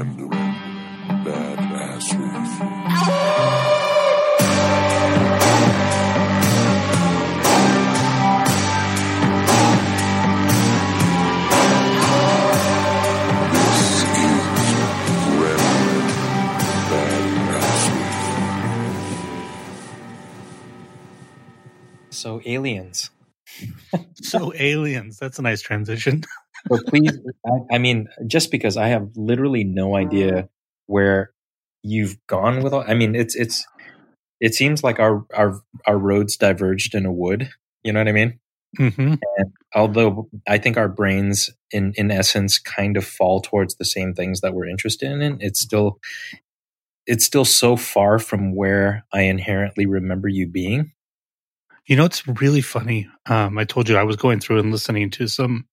Random Badassery. This is Random Badassery. So aliens. So aliens. That's a nice transition. So please, I, I mean, just because I have literally no idea where you've gone with all. I mean, it's it's. It seems like our our our roads diverged in a wood. You know what I mean? hmm And although I think our brains, in in essence, kind of fall towards the same things that we're interested in, it's still it's still so far from where I inherently remember you being. You know, it's really funny. Um, I told you I was going through and listening to some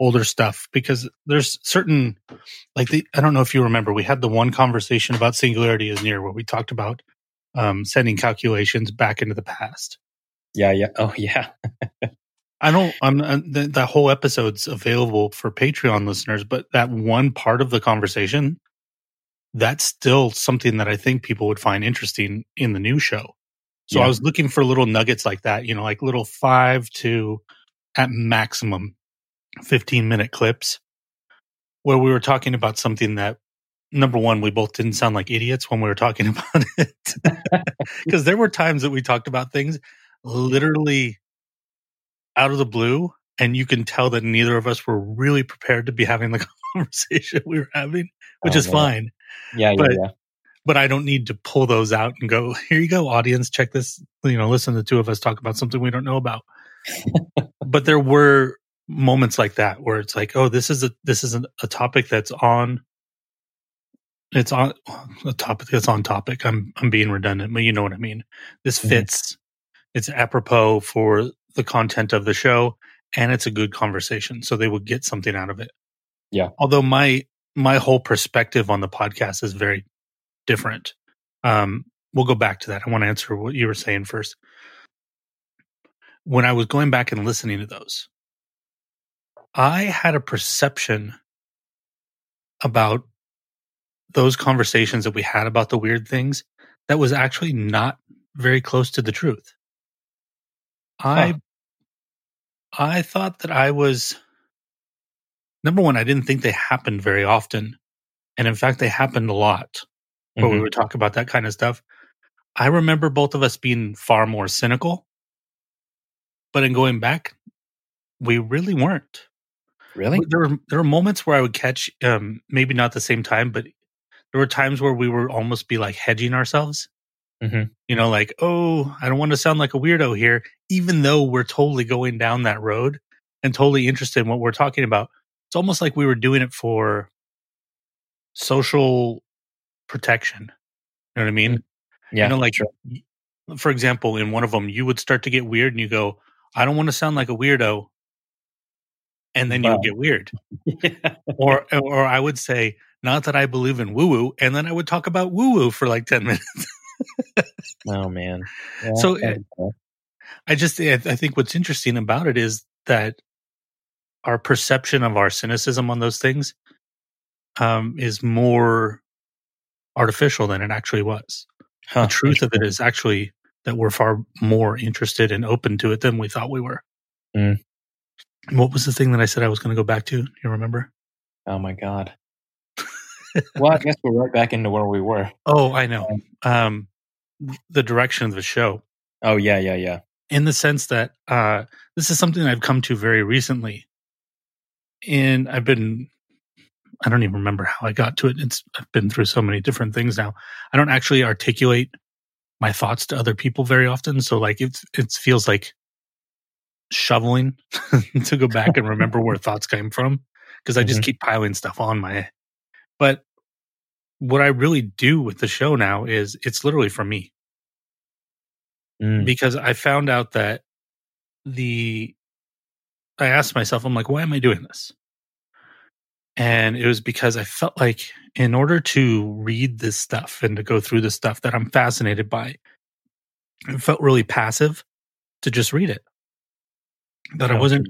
older stuff because there's certain, like the, I don't know if you remember, we had the one conversation about singularity is near where we talked about um, sending calculations back into the past. Yeah, yeah. Oh, yeah. I don't. I'm uh, the, that whole episode's available for Patreon listeners, but that one part of the conversation, that's still something that I think people would find interesting in the new show. So Yeah. I was looking for little nuggets like that, you know, like little five to at maximum 15 minute clips where we were talking about something that number one, we both didn't sound like idiots when we were talking about it. Because there were times that we talked about things literally out of the blue, and you can tell that neither of us were really prepared to be having the conversation we were having, which Oh, is man. fine. Yeah, yeah, But- yeah. But I don't need to pull those out and go, here you go, audience, check this, you know, listen to the two of us talk about something we don't know about. but there were moments like that where it's like, oh, this is a this is a, topic that's on it's on a topic that's on topic. I'm I'm being redundant, but you know what I mean. This Mhm. fits. It's apropos for the content of the show, and it's a good conversation, so they would get something out of it. Yeah. Although my my whole perspective on the podcast is very different. Um, we'll go back to that. I want to answer what you were saying first. When I was going back and listening to those, I had a perception about those conversations that we had about the weird things that was actually not very close to the truth. I Huh. I thought that I was number one, I didn't think they happened very often. And in fact, they happened a lot where we Mhm. would talk about that kind of stuff. I remember both of us being far more cynical, but in going back, we really weren't. Really? There were there were moments where I would catch, um, maybe not the same time, but there were times where we were almost be like hedging ourselves. Mhm. You know, like, oh, I don't want to sound like a weirdo here, even though we're totally going down that road and totally interested in what we're talking about. It's almost like we were doing it for social protection. You know what I mean? Yeah. you know, like sure. for example, in one of them, you would start to get weird, and you go, "I don't want to sound like a weirdo," and then you get weird. yeah. Or, or I would say, "Not that I believe in woo woo," and then I would talk about woo woo for like ten minutes. Oh man. Yeah, So, that's. I just, I I think what's interesting about it is that our perception of our cynicism on those things um, is more artificial than it actually was. Huh, the truth of it is actually that we're far more interested and open to it than we thought we were. Mm. What was the thing that I said I was going to go back to? You remember? Oh my god. well, I guess we're right back into where we were. Oh, I know. Um, the direction of the show, Oh yeah, yeah, yeah. in the sense that uh, this is something I've come to very recently, and I've been. I don't even remember how I got to it. It's I've been through so many different things now. I don't actually articulate my thoughts to other people very often. So like it it feels like shoveling to go back and remember where thoughts came from because I just Mhm. keep piling stuff on my but what I really do with the show now is it's literally for me Mm. because I found out that the I asked myself, I'm like, why am I doing this? And it was because I felt like in order to read this stuff and to go through this stuff that I'm fascinated by, it felt really passive to just read it. That I wasn't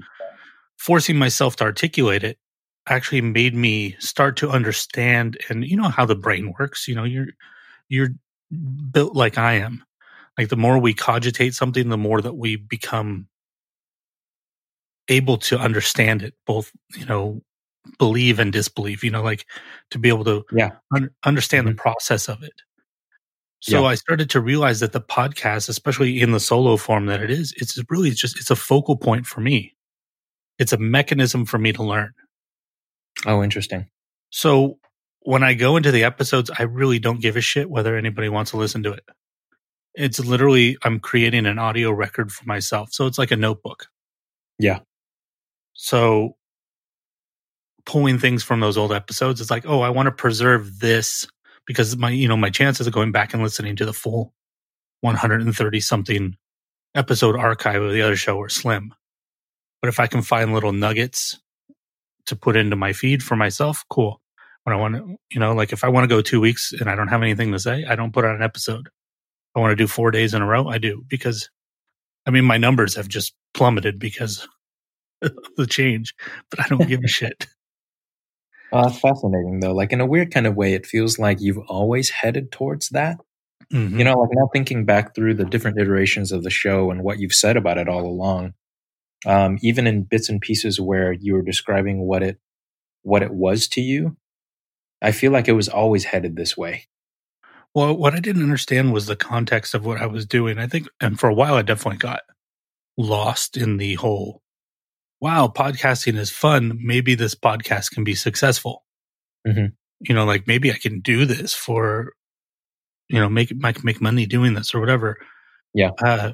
forcing myself to articulate it actually made me start to understand and you know how the brain works you know you're you're built like i am like the more we cogitate something the more that we become able to understand it both you know believe and disbelieve you know like to be able to Yeah. un- understand Mhm. the process of it so Yeah. i started to realize that the podcast especially in the solo form that it is it's really just it's a focal point for me it's a mechanism for me to learn Oh, interesting. so when I go into the episodes, I really don't give a shit whether anybody wants to listen to it. It's literally I'm creating an audio record for myself. So it's like a notebook. Yeah. So pulling things from those old episodes, it's like, oh, I want to preserve this because my, you know, my chances of going back and listening to the full 130 something episode archive of the other show are slim. But if I can find little nuggets to put into my feed for myself, cool. When I want to, you know, like if I want to go two weeks and I don't have anything to say, I don't put out an episode. I want to do four days in a row, I do because I mean, my numbers have just plummeted because of the change, but I don't give a shit. Oh, that's fascinating though. Like in a weird kind of way, it feels like you've always headed towards that. Mhm. You know, like now thinking back through the different iterations of the show and what you've said about it all along, um, even in bits and pieces where you were describing what it what it was to you, I feel like it was always headed this way. Well, what I didn't understand was the context of what I was doing. I think, and for a while, I definitely got lost in the whole, wow, podcasting is fun. Maybe this podcast can be successful. Mhm. You know, like maybe I can do this for, you know, make, make, make money doing this or whatever. Yeah. Uh,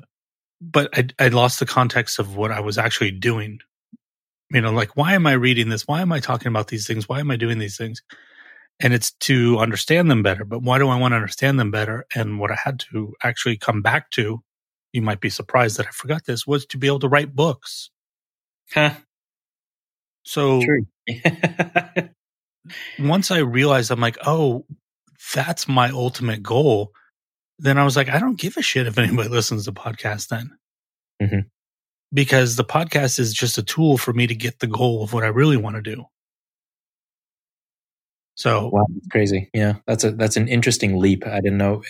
but I, I lost the context of what I was actually doing. You know, like, why am I reading this? Why am I talking about these things? Why am I doing these things? and it's to understand them better. But why do I want to understand them better? And what I had to actually come back to, you might be surprised that I forgot this, was to be able to write books. Huh. So once I realized, I'm like, oh, that's my ultimate goal. Then I was like, I don't give a shit if anybody listens to podcasts then. Mhm. Because the podcast is just a tool for me to get the goal of what I really want to do. So Wow, crazy. Yeah, that's a that's an interesting leap. I didn't know.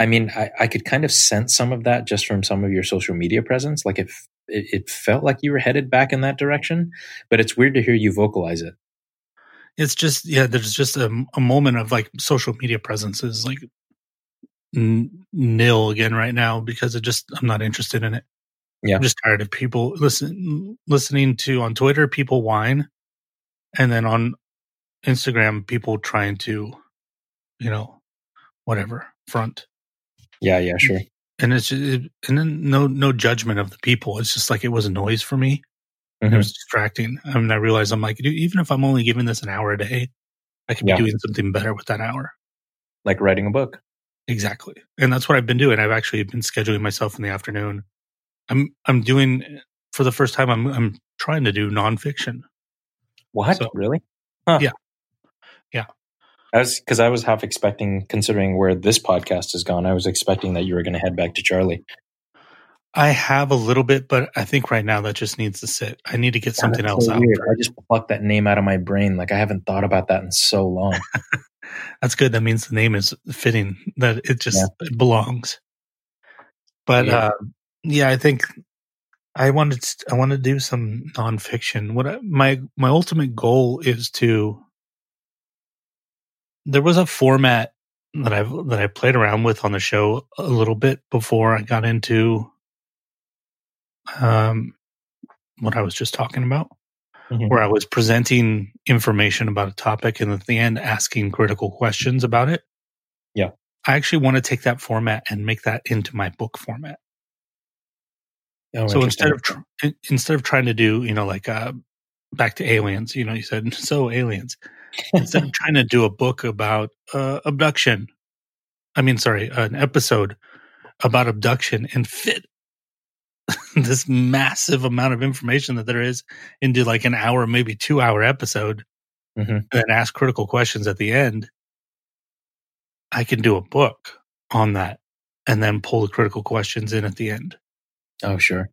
I mean, I, I could kind of sense some of that just from some of your social media presence. Like if it, it felt like you were headed back in that direction, but it's weird to hear you vocalize it. it's just yeah there's just a, a moment of like social media presence is like n- nil again right now because it just i'm not interested in it Yeah. i'm just tired of people listen listening to on twitter people whine and then on instagram people trying to you know whatever front Yeah, yeah, sure. and it's it, and then no no judgment of the people it's just like it was a noise for me Mhm. it was distracting. I mean, I realized I'm like, dude, even if I'm only giving this an hour a day, I could be Yeah. doing something better with that hour. Like writing a book. Exactly. And that's what I've been doing. I've actually been scheduling myself in the afternoon. I'm I'm doing for the first time I'm I'm trying to do nonfiction. What? So- really? Huh. Yeah. I was because I was half expecting, considering where this podcast has gone, I was expecting that you were going to head back to Charlie. I have a little bit, but I think right now that just needs to sit. I need to get something That's else so out. weird. I just plucked that name out of my brain. Like I haven't thought about that in so long. That's good. That means the name is fitting. That it just it belongs. But Yeah. uh, yeah, I think I wanted to, I want to do some nonfiction. What I, my my ultimate goal is to. There was a format that I've that I played around with on the show a little bit before I got into um what I was just talking about Mhm. where I was presenting information about a topic and at the end asking critical questions about it. Yeah. I actually want to take that format and make that into my book format. Oh, so instead of tr- instead of trying to do, you know, like uh back to aliens, you know, you said so aliens. Instead of trying to do a book about uh, abduction, I mean, sorry, an episode about abduction and fit this massive amount of information that there is into like an hour, maybe two hour episode, Mhm. and ask critical questions at the end. I can do a book on that and then pull the critical questions in at the end. oh, sure.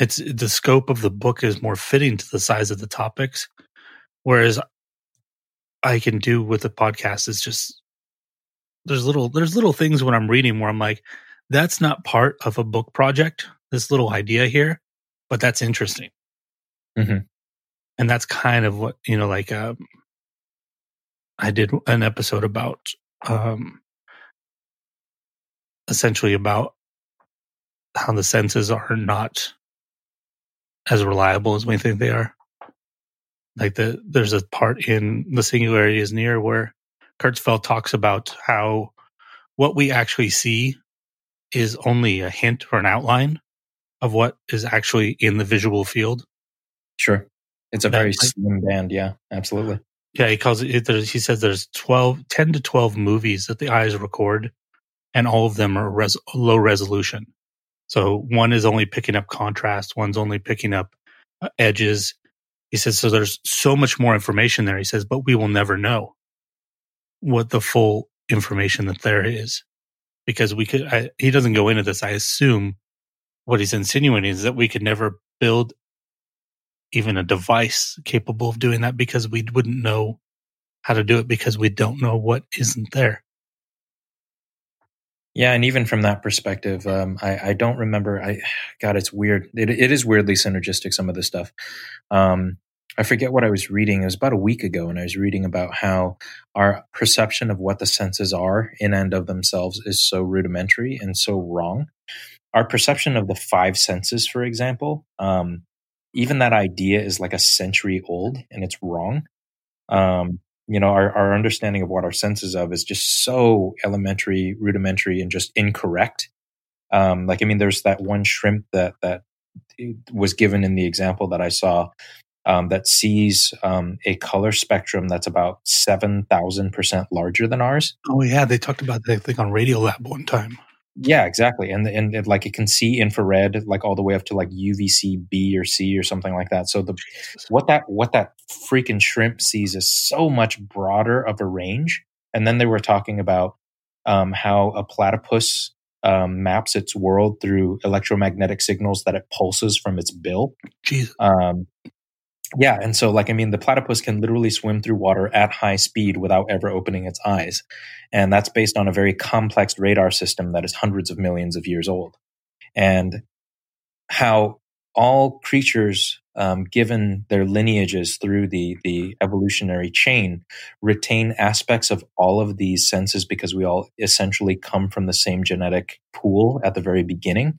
It's the scope of the book is more fitting to the size of the topics. Whereas I can do with the podcast is just there's little there's little things when I'm reading where I'm like, that's not part of a book project. This little idea here, but that's interesting. Mhm. And that's kind of what you know, like um, I did an episode about um, essentially about how the senses are not as reliable as we think they are. Like the there's a part in the singularity is near where Kurzweil talks about how what we actually see is only a hint or an outline of what is actually in the visual field. Sure. It's a That very slim band. Yeah, absolutely. Yeah, he calls it. He says there's 12, 10 to twelve movies that the eyes record, and all of them are res, low resolution. So one is only picking up contrast, one's only picking up uh, edges. He says so. There's so much more information there. He says, but we will never know what the full information that there is because we could. I, he doesn't go into this. I assume what he's insinuating is that we could never build even a device capable of doing that because we wouldn't know how to do it because we don't know what isn't there. Yeah, and even from that perspective, um, I, I don't remember. I God, it's weird. It, it is weirdly synergistic. Some of this stuff. Um, I forget what I was reading. It was about a week ago, and I was reading about how our perception of what the senses are in and of themselves is so rudimentary and so wrong. Our perception of the five senses, for example, um, even that idea is like a century old, and it's wrong. Um, you know, our, our understanding of what our senses of is just so elementary, rudimentary, and just incorrect. Um, like, I mean, there's that one shrimp that that was given in the example that I saw um, that sees um, a color spectrum that's about seven thousand percent larger than ours. Oh yeah, they talked about that I think on Radio Lab one time. Yeah, exactly, and and it, like it can see infrared like all the way up to like UVC B or C or something like that. So the what that what that freaking shrimp sees is so much broader of a range. And then they were talking about um, how a platypus um, maps its world through electromagnetic signals that it pulses from its bill. Jesus. Um, yeah, and so like I mean, the platypus can literally swim through water at high speed without ever opening its eyes, and that's based on a very complex radar system that is hundreds of millions of years old, and how all creatures, um, given their lineages through the the evolutionary chain, retain aspects of all of these senses because we all essentially come from the same genetic pool at the very beginning.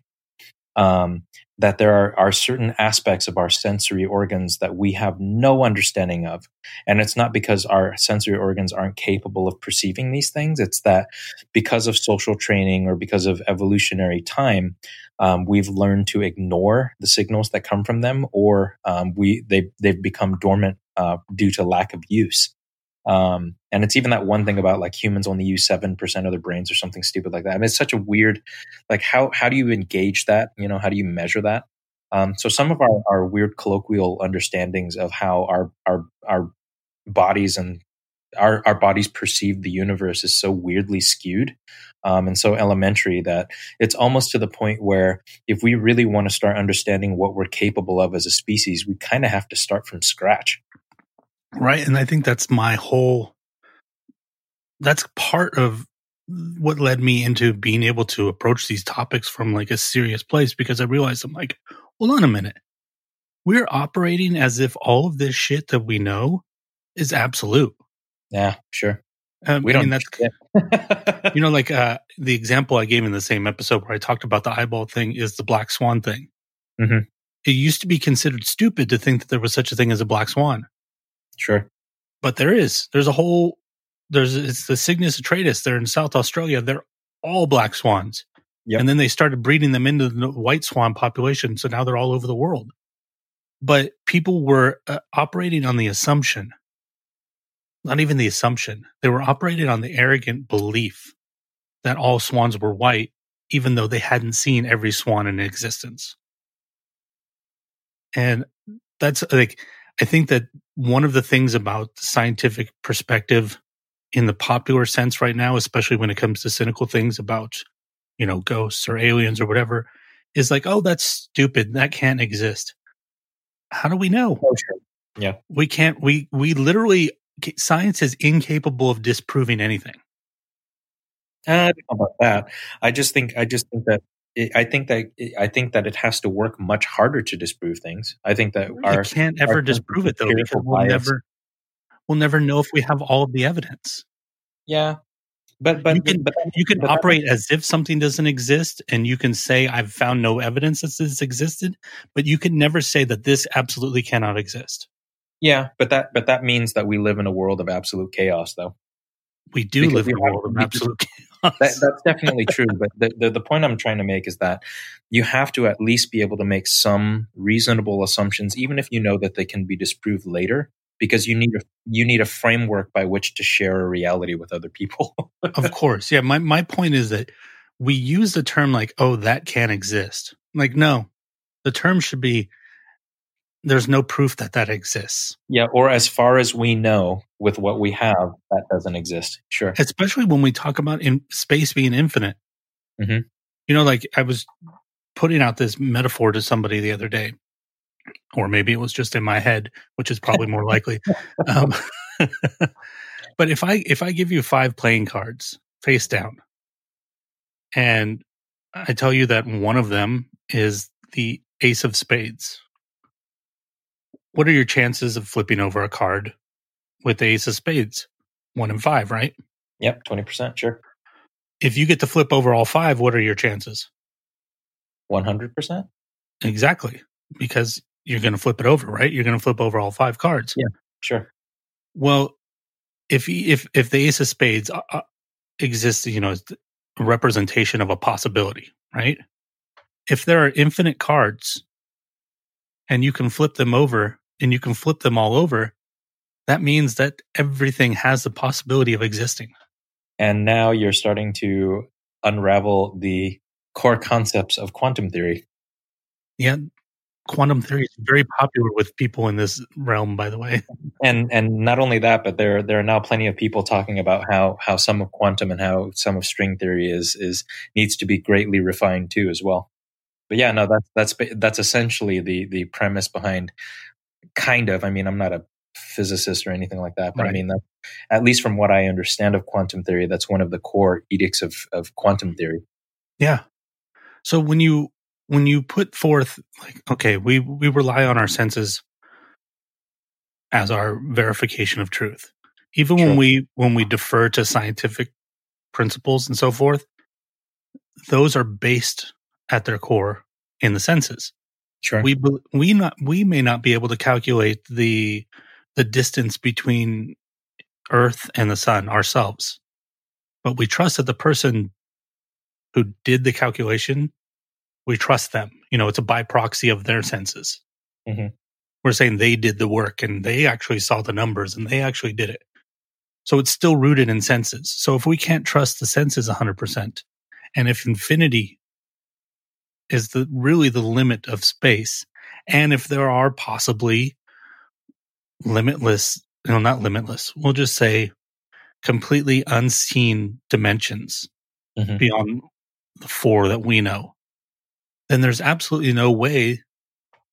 Um, that there are, are certain aspects of our sensory organs that we have no understanding of. And it's not because our sensory organs aren't capable of perceiving these things. It's that because of social training or because of evolutionary time, um, we've learned to ignore the signals that come from them, or um, we they they've become dormant uh, due to lack of use. Um, and it's even that one thing about like humans only use seven percent of their brains or something stupid like that. I mean, it's such a weird, like how how do you engage that? You know, how do you measure that? Um, so some of our, our weird colloquial understandings of how our our our bodies and our our bodies perceive the universe is so weirdly skewed um, and so elementary that it's almost to the point where if we really want to start understanding what we're capable of as a species, we kind of have to start from scratch. Right. And I think that's my whole, that's part of what led me into being able to approach these topics from like a serious place because I realized I'm like, hold on a minute. We're operating as if all of this shit that we know is absolute. Yeah, sure. Um, We I don't. mean, that's, you know, like uh, the example I gave in the same episode where I talked about the eyeball thing is the black swan thing. Mhm. It used to be considered stupid to think that there was such a thing as a black swan. Sure. but there is. There's a whole. There's it's the Cygnus atratus. They're in South Australia. They're all black swans, Yep. and then they started breeding them into the white swan population. So now they're all over the world. But people were uh, operating on the assumption, not even the assumption, they were operating on the arrogant belief that all swans were white, even though they hadn't seen every swan in existence. And that's like, I think that one of the things about the scientific perspective in the popular sense right now, especially when it comes to cynical things about, you know, ghosts or aliens or whatever, is like, oh, that's stupid. That can't exist. How do we know? Oh, sure. We can't, we, we literally science is incapable of disproving anything. Uh, I don't know about that. I just think I just think that it, I think that I think that it has to work much harder to disprove things. I think that our can't ever of disprove it though because we'll bias- never we'll never know if we have all of the evidence. Yeah, but but you can but, you can but operate as if something doesn't exist and you can say I've found no evidence that this existed, but you can never say that this absolutely cannot exist. yeah, but that but that means that we live in a world of absolute chaos, though. We do Because live we in a world of absolute chaos. That, that's definitely true. But the, the the point I'm trying to make is that you have to at least be able to make some reasonable assumptions, even if you know that they can be disproved later, because you need a you need a framework by which to share a reality with other people. of course. Yeah. My, my point is that we use the term like, oh, that can't exist. Like, no, the term should be there's no proof that that exists. yeah, or as far as we know, with what we have, that doesn't exist. Sure. Especially when we talk about in space being infinite. Mhm. You know, like I was putting out this metaphor to somebody the other day, or maybe it was just in my head, which is probably more likely. Um, but if I if I give you five playing cards face down, and I tell you that one of them is the Ace of Spades, what are your chances of flipping over a card with the Ace of Spades? One in five, right? Yep, twenty percent. Sure. If you get to flip over all five, what are your chances? One hundred percent. Exactly, because you're going to flip it over, right? You're going to flip over all five cards. Yeah. Sure. Well, if if if the Ace of Spades uh, uh, exists, you know, as a representation of a possibility, right? If there are infinite cards, and you can flip them over, and you can flip them all over, that means that everything has the possibility of existing. And now you're starting to unravel the core concepts of quantum theory. Yeah, quantum theory is very popular with people in this realm, by the way. And and not only that, but there there are now plenty of people talking about how how some of quantum and how some of string theory is is needs to be greatly refined too as well. But yeah, no, that's that's that's essentially the the premise behind kind of. I mean, I'm not a physicist or anything like that, but I mean that at least from what I understand of quantum theory, that's one of the core edicts of of quantum theory. Yeah. So when you when you put forth like okay, we we rely on our senses as our verification of truth. Even when we when we defer to scientific principles and so forth, those are based at their core in the senses. Sure. We we not we may not be able to calculate the the distance between Earth and the sun ourselves, but we trust that the person who did the calculation, we trust them. You know, it's a by proxy of their senses. Mhm. We're saying they did the work and they actually saw the numbers and they actually did it. So it's still rooted in senses. So if we can't trust the senses 100%, and if infinity is the really the limit of space, and if there are possibly limitless, no, not limitless, we'll just say completely unseen dimensions Mhm. beyond the four that we know, then there's absolutely no way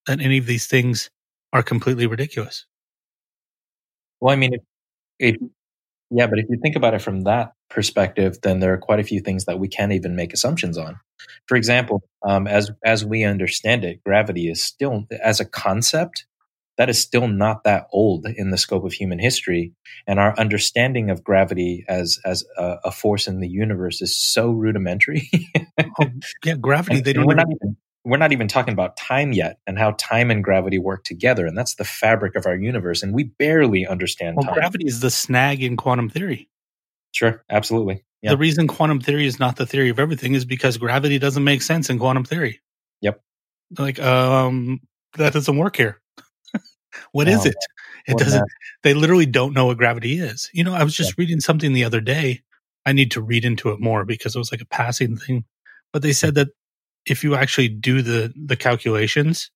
that any of these things are completely ridiculous. Well, I mean, if yeah, but if you think about it from that perspective, then there are quite a few things that we can't even make assumptions on. For example, um, as as we understand it, gravity is still as a concept that is still not that old in the scope of human history, and our understanding of gravity as as a, a force in the universe is so rudimentary. Yeah, gravity, they don't we're even, not even we're not even talking about time yet and how time and gravity work together and that's the fabric of our universe and we barely understand well, time gravity is the snag in quantum theory. Sure absolutely yeah The reason quantum theory is not the theory of everything is because gravity doesn't make sense in quantum theory. Yep. Like, um, that doesn't work here. What is No. it? It What doesn't. They literally don't know what gravity is. You know, I was just reading something the other day. I need to read into it more because it was like a passing thing. But they said that if you actually do the the calculations,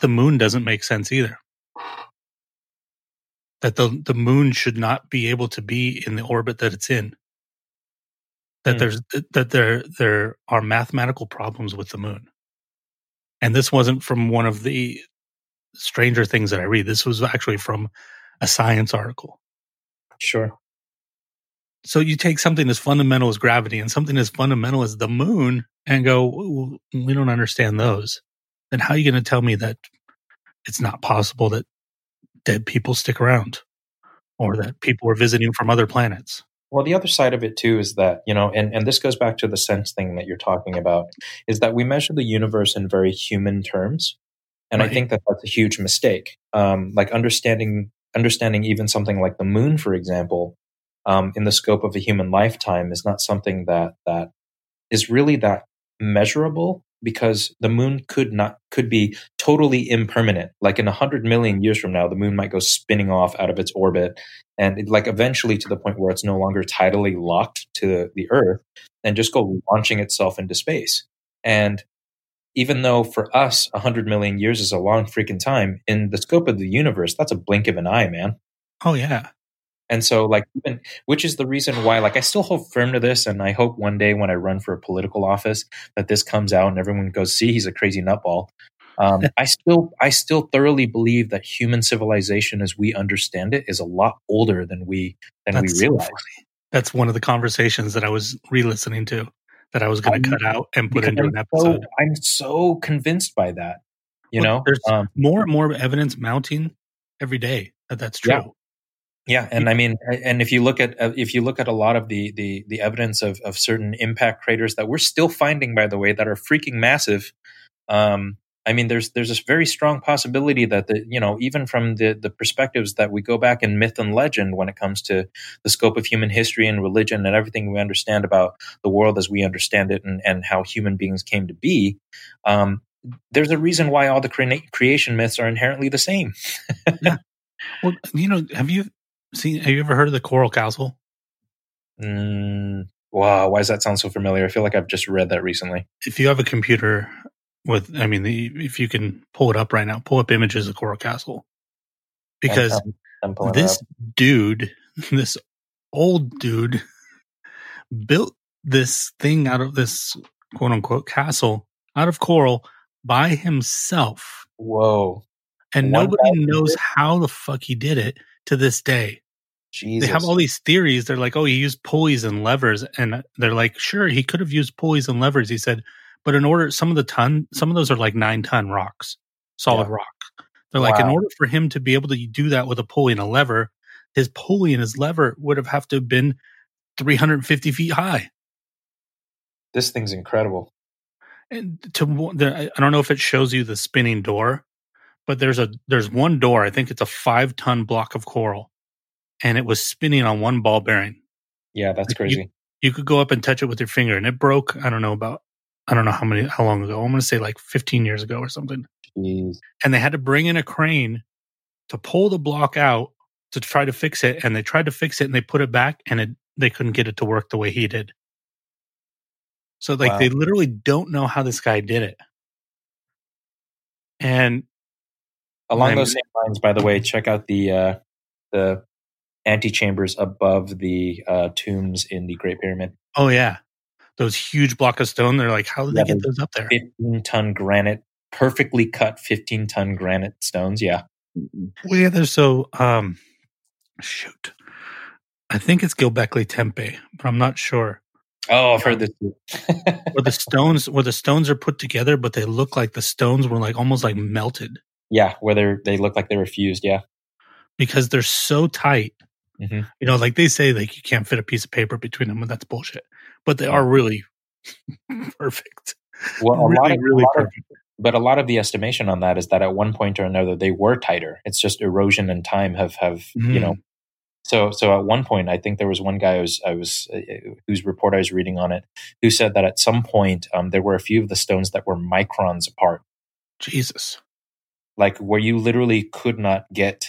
the moon doesn't make sense either. That the the moon should not be able to be in the orbit that it's in. That Hmm. there's that there there are mathematical problems with the moon. And this wasn't from one of the stranger things that I read. This was actually from a science article. Sure. So you take something as fundamental as gravity and something as fundamental as the moon and go, we don't understand those. Then how are you going to tell me that it's not possible that dead people stick around or that people are visiting from other planets? Well, the other side of it too is that, you know, and, and this goes back to the sense thing that you're talking about, is that we measure the universe in very human terms. And I think that that's a huge mistake. Um, like understanding, understanding even something like the moon, for example, um, in the scope of a human lifetime is not something that, that is really that measurable because the moon could not, could be totally impermanent. Like in a hundred million years from now, the moon might go spinning off out of its orbit and it, like eventually to the point where it's no longer tidally locked to the earth and just go launching itself into space and even though for us 100 million years is a long freaking time in the scope of the universe that's a blink of an eye man Oh, yeah. And so like even which is the reason why like i still hold firm to this and i hope one day when i run for a political office that this comes out and everyone goes see he's a crazy nutball um, i still i still thoroughly believe that human civilization as we understand it is a lot older than we than That's we so realize funny. That's one of the conversations that I was re-listening to that I was going to cut out and put into I'm an episode. So, I'm so convinced by that. You Well, know, there's um, more and more evidence mounting every day that that's true. Yeah. Yeah, and I mean, and if you look at uh, if you look at a lot of the the the evidence of of certain impact craters that we're still finding, by the way, that are freaking massive. Um, I mean, there's there's this very strong possibility that the you know even from the the perspectives that we go back in myth and legend when it comes to the scope of human history and religion and everything we understand about the world as we understand it and and how human beings came to be. Um, there's a reason why all the crea- creation myths are inherently the same. yeah. Well, you know, have you seen? Have you ever heard of the Coral Castle? Mm, wow, why does that sound so familiar? I feel like I've just read that recently. If you have a computer with, I mean, the, if you can pull it up right now, pull up images of Coral Castle, because I'm, I'm this dude, this old dude, built this thing out of this quote unquote castle out of coral by himself. Whoa, And One nobody knows how the fuck he did it to this day. Jesus! They have all these theories. They're like, oh, he used pulleys and levers. And they're like, sure, he could have used pulleys and levers. He said, but in order, some of the ton, some of those are like nine ton rocks, solid Yeah. rock. They're like, in order for him to be able to do that with a pulley and a lever, his pulley and his lever would have have to have been 350 feet high. this thing's incredible. And to I don't know if it shows you the spinning door, but there's a there's one door. I think it's a five ton block of coral, and it was spinning on one ball bearing. Yeah, that's Like, crazy. You could go up and touch it with your finger, and it broke. I don't know about I don't know how many how long ago. I'm going to say like 15 years ago or something. Jeez. And they had to bring in a crane to pull the block out to try to fix it. And they tried to fix it, and they put it back, and it they couldn't get it to work the way he did. So like Wow. they literally don't know how this guy did it. And Along those same lines, by the way, check out the uh, the antechambers above the uh, tombs in the Great Pyramid. oh yeah, those huge block of stone. They're like, how did Yeah, they get those up there? 15 ton granite, perfectly cut 15 ton granite stones. Yeah. Well, yeah, there's so um, shoot. I think it's Göbekli Tepe, but I'm not sure. Oh, I've heard this. too. Where the stones, where the stones are put together, but they look like the stones were like almost like melted yeah, where they they look like they were fused. Yeah. because they're so tight. Mhm. You know, like they say, like you can't fit a piece of paper between them, and that's bullshit. But they are really perfect. Well, a really, lot of, really a lot of- perfect. but a lot of the estimation on that is that at one point or another they were tighter. It's just erosion and time have have you Mm. know. So so at one point, I think there was one guy I was I was uh, whose report I was reading on it who said that at some point um, there were a few of the stones that were microns apart, Jesus. like where you literally could not get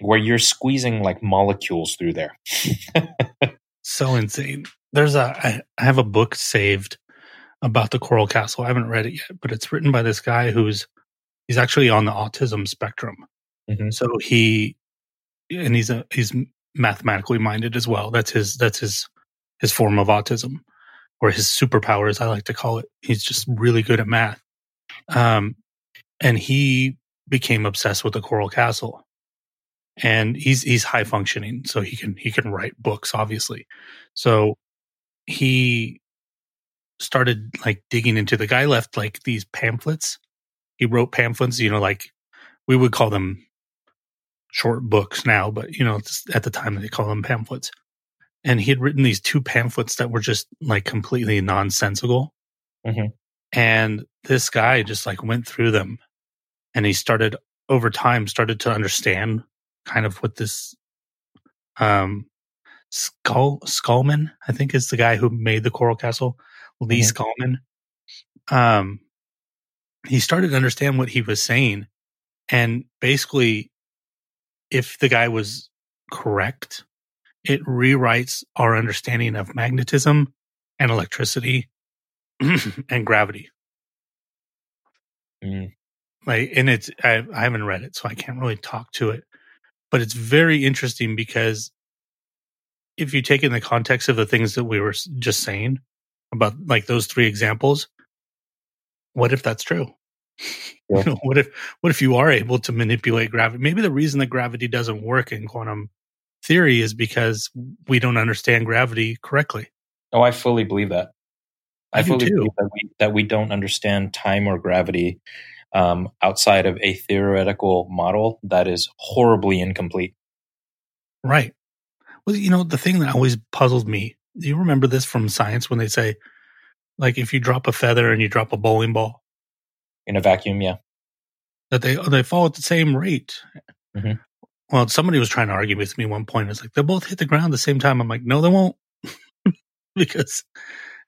where you're squeezing like molecules through there. so insane. There's a I, have a book saved about the Coral Castle. I haven't read it yet, but it's written by this guy who's he's actually on the autism spectrum. Mhm. So he and he's a he's mathematically minded as well. That's his that's his his form of autism or his superpower as I like to call it. He's just really good at math. Um and he became obsessed with the Coral Castle. And he's he's high functioning, so he can he can write books, obviously. So he started like digging into the guy left like these pamphlets. He wrote pamphlets, you know, like we would call them short books now, but you know, at the time they call them pamphlets. And he had written these two pamphlets that were just like completely nonsensical. Mhm. And this guy just like went through them and he started over time started to understand kind of what this um Skull Skullman, I think is the guy who made the Coral Castle, Lee Mhm. Skullman. Um he started to understand what he was saying and basically if the guy was correct, it rewrites our understanding of magnetism and electricity and gravity. Mm. Like, and it's I, I haven't read it, so I can't really talk to it. But it's very interesting because if you take in the context of the things that we were just saying about like those three examples, what if that's true? Yeah. You know, what if what if you are able to manipulate gravity? Maybe the reason that gravity doesn't work in quantum theory is because we don't understand gravity correctly. Oh, I fully believe that. I I, fully too. believe that we that we don't understand time or gravity um, outside of a theoretical model that is horribly incomplete. Right. Well, you know, the thing that always puzzled me, do you remember this from science when they say, like, if you drop a feather and you drop a bowling ball, In a vacuum, yeah. that they they fall at the same rate? Mhm. Well, somebody was trying to argue with me at one point. It's like, they'll both hit the ground at the same time. I'm like, no, they won't. because,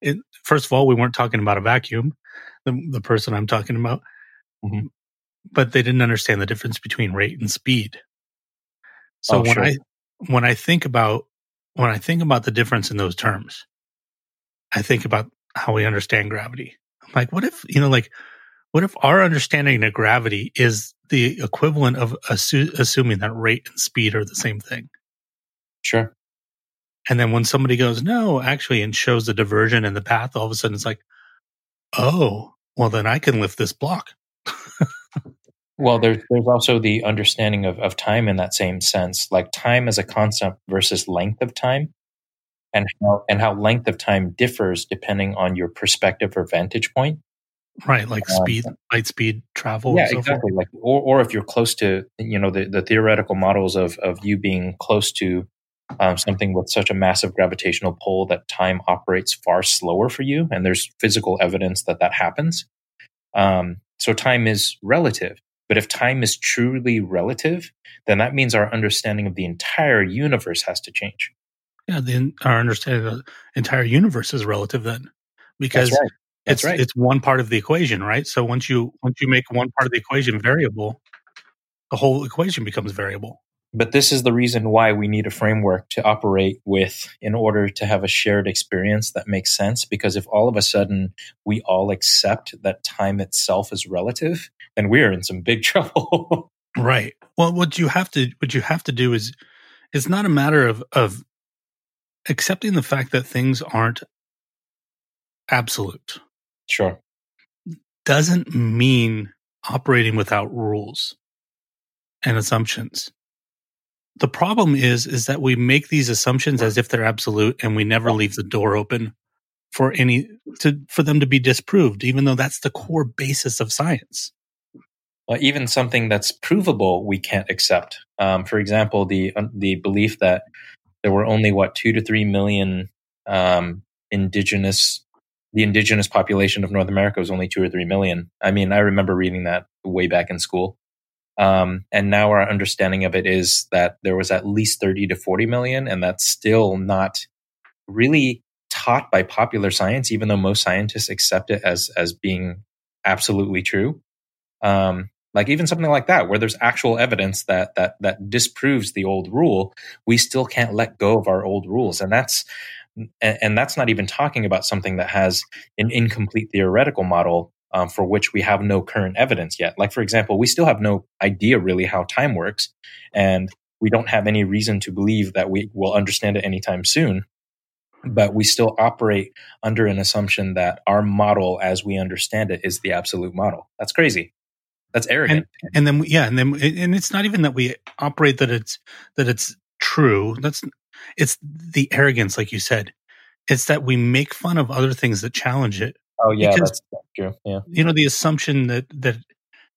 it, first of all, we weren't talking about a vacuum, the, the person I'm talking about. Mhm. But they didn't understand the difference between rate and speed. So Oh, when sure. I when I think about when I think about the difference in those terms, I think about how we understand gravity. I'm like, what if you know, like, what if our understanding of gravity is the equivalent of assu- assuming that rate and speed are the same thing? Sure. And then when somebody goes, no, actually, and shows the diversion and the path, all of a sudden it's like, oh, well, then I can lift this block. Well, there's there's also the understanding of, of time in that same sense, like time as a concept versus length of time, and how and how length of time differs depending on your perspective or vantage point. Right, like Um, speed, light speed travel. yeah, and so forth. exactly. Like, or or if you're close to, you know, the, the theoretical models of of you being close to um, something with such a massive gravitational pull that time operates far slower for you, and there's physical evidence that that happens. Um, so time is relative. But if time is truly relative, then that means our understanding of the entire universe has to change. Yeah, the, our understanding of the entire universe is relative then, because That's right. That's it's right. it's one part of the equation, right? So once you once you make one part of the equation variable, the whole equation becomes variable. But this is the reason why we need a framework to operate with in order to have a shared experience that makes sense. Because if all of a sudden we all accept that time itself is relative, then we're in some big trouble. Right. Well, what you have to what you have to do is it's not a matter of of accepting the fact that things aren't absolute. sure. Doesn't mean operating without rules and assumptions. The problem is is that we make these assumptions as if they're absolute and we never leave the door open for any to for them to be disproved even though that's the core basis of science. Even something that's provable, we can't accept. Um, for example, the uh, the belief that there were only what two to three million um, indigenous, the indigenous population of North America was only two or three million. I mean, I remember reading that way back in school. Um, and now our understanding of it is that there was at least 30 to 40 million, and that's still not really taught by popular science, even though most scientists accept it as as being absolutely true. Um, like even something like that, where there's actual evidence that that that disproves the old rule, we still can't let go of our old rules, and that's and, that's not even talking about something that has an incomplete theoretical model um, for which we have no current evidence yet. Like for example, we still have no idea really how time works, and we don't have any reason to believe that we will understand it anytime soon. But we still operate under an assumption that our model, as we understand it, is the absolute model. That's crazy. That's arrogant. and then yeah and then and it's not even that we operate that it's that it's true that's it's the arrogance like you said it's that we make fun of other things that challenge it oh yeah, because- that's, true. Yeah. you know the assumption that that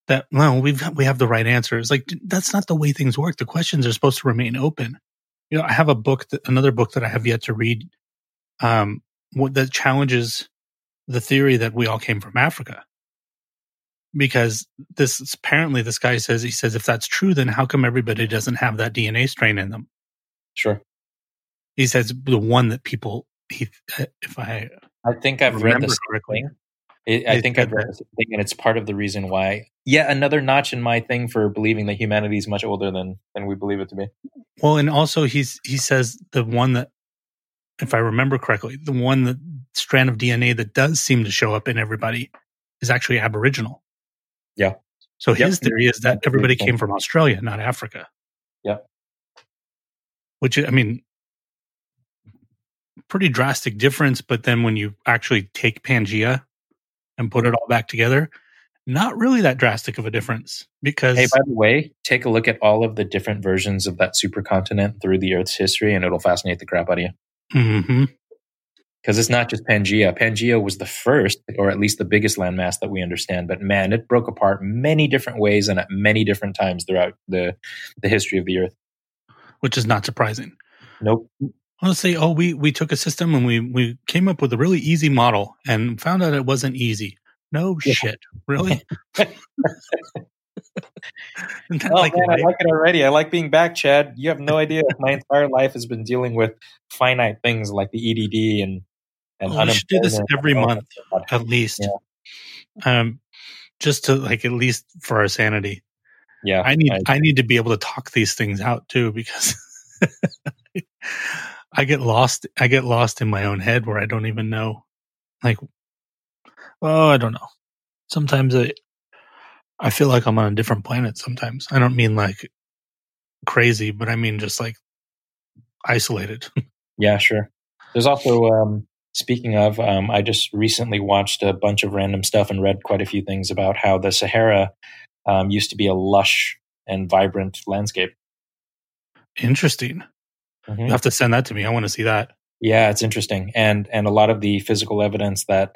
that well we've got, we have the right answer answers like that's not the way things work the questions are supposed to remain open you know i have a book that another book that i have yet to read um what that challenges the theory that we all came from africa because this apparently this guy says he says if that's true then how come everybody doesn't have that dna strain in them Sure. he says the one that people he uh, if i I think I've read this correctly. It, I think I've read this thing, and it's part of the reason why. Yeah, another notch in my thing for believing that humanity is much older than than we believe it to be. Well, and also he's he says the one that, if I remember correctly, the one that strand of DNA that does seem to show up in everybody is actually Aboriginal. Yeah. So Yep. his theory is that everybody came from Australia, not Africa. Yeah. Which I mean, pretty drastic difference. But then when you actually take Pangea and put it all back together, not really that drastic of a difference because Hey, by the way, take a look at all of the different versions of that supercontinent through the Earth's history, and it'll fascinate the crap out of you. Mhm. Because it's not just Pangea. Pangea was the first, or at least the biggest landmass that we understand. But man, it broke apart many different ways and at many different times throughout the the history of the Earth. which is not surprising. Nope. I'll say, oh, we we took a system and we we came up with a really easy model and found out it wasn't easy. No Yeah. shit, really. Oh like man, I like it already. I like being back, Chad. You have no idea. My entire life has been dealing with finite things like the EDD and and Oh, we should do this every month. at least, um, just to like at least for our sanity. Yeah, I need I need to be able to talk these things out too because I get lost. I get lost in my own head where I don't even know. Like, oh, I don't know. Sometimes I I feel like I'm on a different planet. Sometimes I don't mean like crazy, but I mean just like isolated. Yeah, sure. There's also, um, speaking of, um, I just recently watched a bunch of random stuff and read quite a few things about how the Sahara um, used to be a lush and vibrant landscape. Interesting. Mhm. You have to send that to me. I want to see that. Yeah, it's interesting, and and a lot of the physical evidence that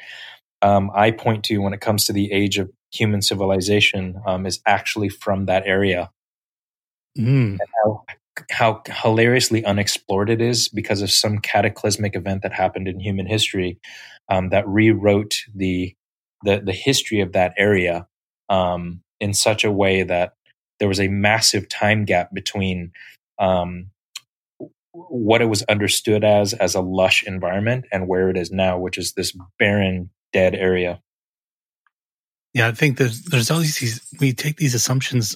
um, I point to when it comes to the age of human civilization um, is actually from that area. Mm. how how hilariously unexplored it is because of some cataclysmic event that happened in human history um, that rewrote the the the history of that area um, in such a way that there was a massive time gap between um, what it was understood as as a lush environment and where it is now, which is this barren, dead area. Yeah, I think there's there's always these we take these assumptions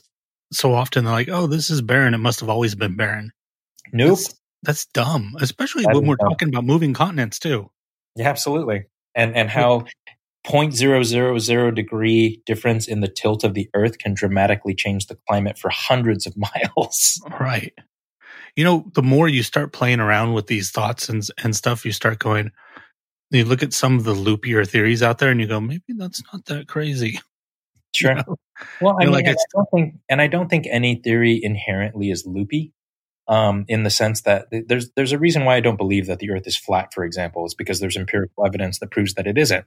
so often. They're like, oh, this is barren. It must have always been barren. Nope. That's, that's dumb, especially That when we're dumb. talking about moving continents too. Yeah, absolutely. And and how 0.000 degree difference in the tilt of the earth can dramatically change the climate for hundreds of miles. Right. You know, the more you start playing around with these thoughts and and stuff, you start going. You look at some of the loopier theories out there, and you go, maybe that's not that crazy. Sure. You know? Well, I mean, like, I it's- don't think, and I don't think any theory inherently is loopy. Um, in the sense that there's there's a reason why I don't believe that the Earth is flat, for example, is because there's empirical evidence that proves that it isn't.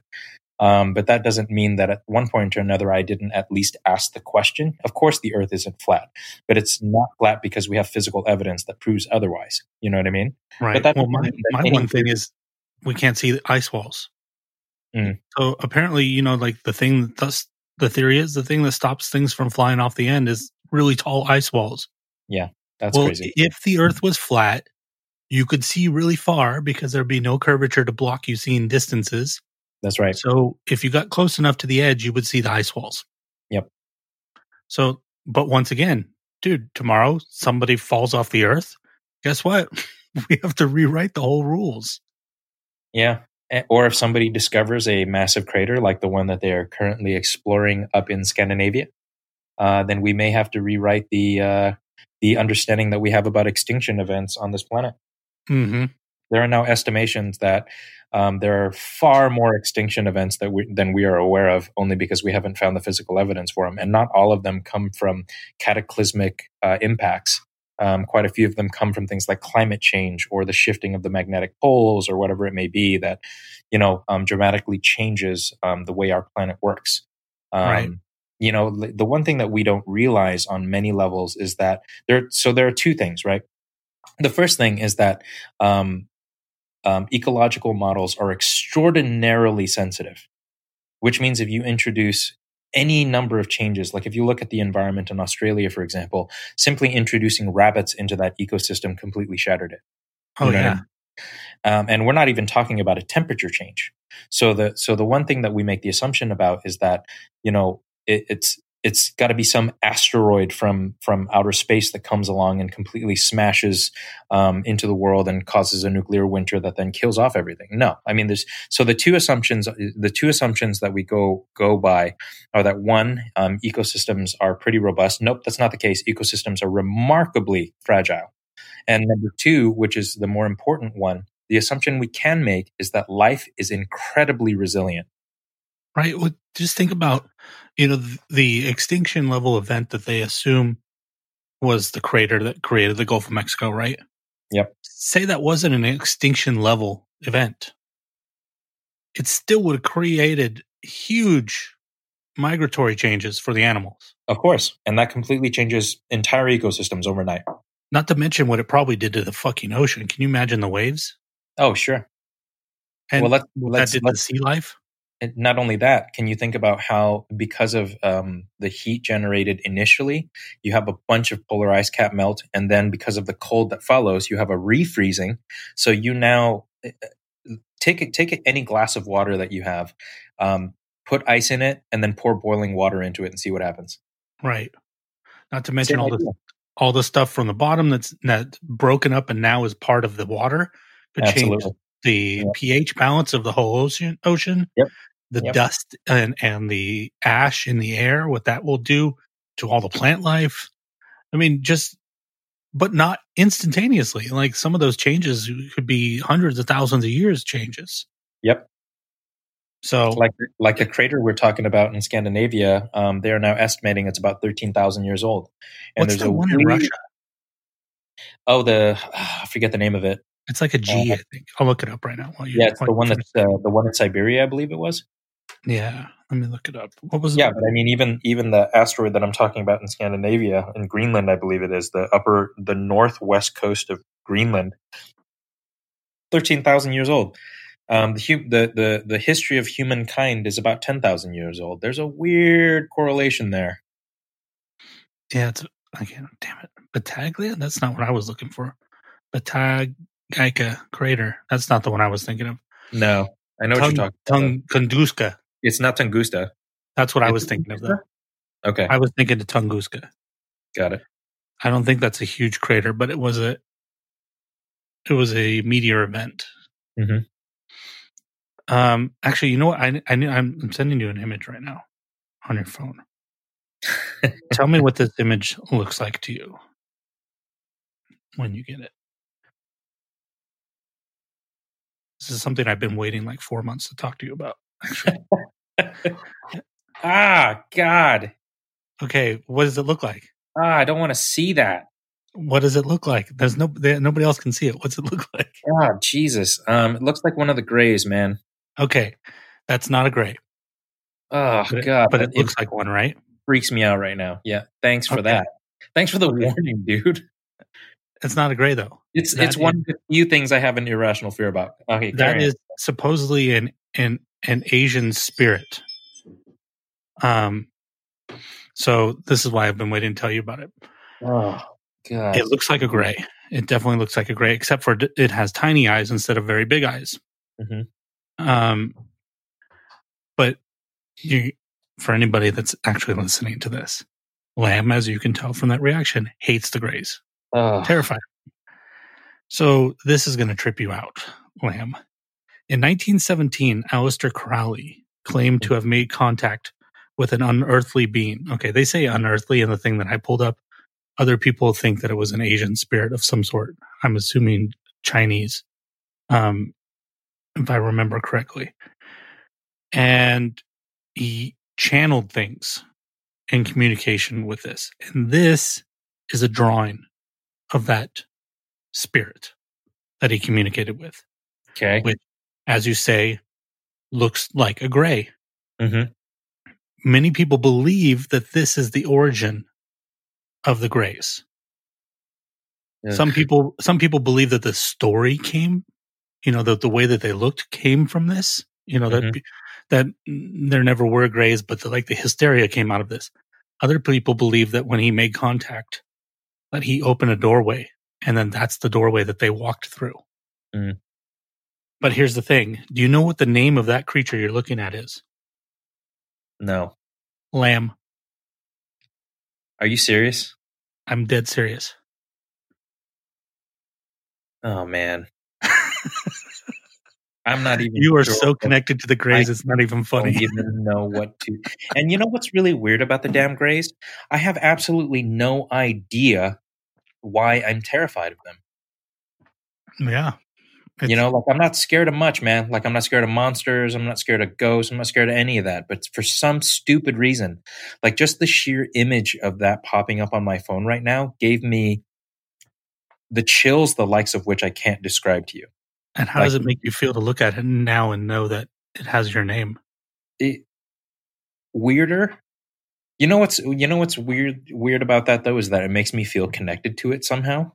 Um, but that doesn't mean that at one point or another I didn't at least ask the question. Of course, the Earth isn't flat, but it's not flat because we have physical evidence that proves otherwise. You know what I mean? Right. that well, my, my one thing is we can't see the ice walls. Mm. So apparently, you know, like the thing that's the theory is the thing that stops things from flying off the end is really tall ice walls. Yeah, that's well, crazy. if the Earth was flat, you could see really far because there'd be no curvature to block you seeing distances. That's right. So if you got close enough to the edge, you would see the ice walls. Yep. So, but once again, dude, tomorrow somebody falls off the Earth. Guess what? we have to rewrite the whole rules. Yeah. Or if somebody discovers a massive crater like the one that they are currently exploring up in Scandinavia, uh, then we may have to rewrite the uh, the understanding that we have about extinction events on this planet. Mm-hmm. there are now estimations that um, there are far more extinction events that we, than we are aware of, only because we haven't found the physical evidence for them, and not all of them come from cataclysmic uh, impacts. Um, quite a few of them come from things like climate change or the shifting of the magnetic poles or whatever it may be that you know um, dramatically changes um, the way our planet works. Um, Right. You know, the one thing that we don't realize on many levels is that there. So there are two things, right? The first thing is that um, um, ecological models are extraordinarily sensitive, which means if you introduce any number of changes, like if you look at the environment in Australia, for example, simply introducing rabbits into that ecosystem completely shattered it. Oh You know what I yeah. mean? Um, and we're not even talking about a temperature change. So the so the one thing that we make the assumption about is that you know it, it's it's got to be some asteroid from from outer space that comes along and completely smashes um, into the world and causes a nuclear winter that then kills off everything. No, I mean there's so the two assumptions the two assumptions that we go go by are that one um, ecosystems are pretty robust. Nope, that's not the case. Ecosystems are remarkably fragile. And number two, which is the more important one, the assumption we can make is that life is incredibly resilient. Right. Well, just think about, you know, th- the extinction level event that they assume was the crater that created the Gulf of Mexico, right? Yep. Say that wasn't an extinction level event. It still would have created huge migratory changes for the animals. Of course. And that completely changes entire ecosystems overnight. Not to mention what it probably did to the fucking ocean. Can you imagine the waves? Oh, sure. And well, let's, what that let's, did to let's sea life? And not only that, can you think about how, because of um, the heat generated initially, you have a bunch of polar ice cap melt, and then because of the cold that follows, you have a refreezing. So you now uh, take it, take it, any glass of water that you have, um, put ice in it, and then pour boiling water into it and see what happens. Right. Not to mention Same all the all the stuff from the bottom that's that's broken up and now is part of the water could change Absolutely. The Yeah. pH balance of the whole ocean. Ocean. Yep. The Yep. dust and and the ash in the air, what that will do to all the plant life. I mean, just but not instantaneously. Like some of those changes could be hundreds of thousands of years changes. Yep. So like like the crater we're talking about in Scandinavia, um, they are now estimating it's about thirteen thousand years old. And what's there's the a one in Russia? Oh, the I forget the name of it. It's like a G, I think. I'll look it up right now. Yeah, it's the one that's uh, the one in Siberia, I believe it was. Yeah, let me look it up. What was Yeah, but I mean, even even the asteroid that I'm talking about in Scandinavia, in Greenland, I believe it is the upper, the northwest coast of Greenland, thirteen thousand years old. Um, the, the the the history of humankind is about ten thousand years old. There's a weird correlation there. Yeah, it's again. Damn it, Bataglia. That's not what I was looking for. Batagaika crater. That's not the one I was thinking of. No, I know what Tung, you're talking about. Tung, Tunguska. It's not Tunguska. That's what I was thinking of. Though. Okay, I was thinking of Tunguska. got it. I don't think that's a huge crater, but it was a. It was a meteor event. Mhm. Um. Actually, you know what? I I knew, I'm, I'm sending you an image right now on your phone. Tell me what this image looks like to you when you get it. This is something I've been waiting like four months to talk to you about. Actually, ah, God. okay, what does it look like? Ah, I don't want to see that. What does it look like? There's no there, nobody else can see it. What's it look like? Ah, Jesus. Um, it looks like one of the grays, man. Okay, that's not a gray, Oh but it, God, but it it looks like one, right? freaks me out right now. Yeah, thanks for Okay. that. Thanks for the warning, dude. It's not a gray though. It's That it's one of the few things I have an irrational fear about. Okay, That on. supposedly an an an Asian spirit. Um, so this is why I've been waiting to tell you about it. Oh God. It looks like a gray. It definitely looks like a gray, except for it has tiny eyes instead of very big eyes. Mhm. Um, but you, for anybody that's actually listening to this, Lam, as you can tell from that reaction, hates the grays. Oh, Terrified. So this is going to trip you out, Lam. In 1917, Aleister Crowley claimed to have made contact with an unearthly being. Okay, they say unearthly in the thing that I pulled up. Other people think that it was an Asian spirit of some sort. I'm assuming Chinese. um, if I remember correctly. And he channeled things in communication with this. And this is a drawing of that spirit that he communicated with, Okay. which, as you say, looks like a gray. Mm-hmm. Many people believe that this is the origin of the grays. Some people, some people believe that the story came, you know, that the way that they looked came from this. You know that Mhm. that there never were grays, but the, like the hysteria came out of this. Other people believe that when he made contact, that he opened a doorway, and then that's the doorway that they walked through. Mm. But here's the thing: Do you know what the name of that creature you're looking at is? No. Lam. Are you serious? I'm dead serious. Oh man. I'm not even. You are sure so connected to the grays; it's not even don't funny. even know what to. And you know what's really weird about the damn Greys? I have absolutely no idea why I'm terrified of them. Yeah, you know, like I'm not scared of much, man. Like I'm not scared of monsters. I'm not scared of ghosts. I'm not scared of any of that. But for some stupid reason, like just the sheer image of that popping up on my phone right now gave me the chills, the likes of which I can't describe to you. And how Like- does it make you feel to look at it now and know that it has your name? it weirder. You know what's you know what's weird weird about that though is that it makes me feel connected to it somehow,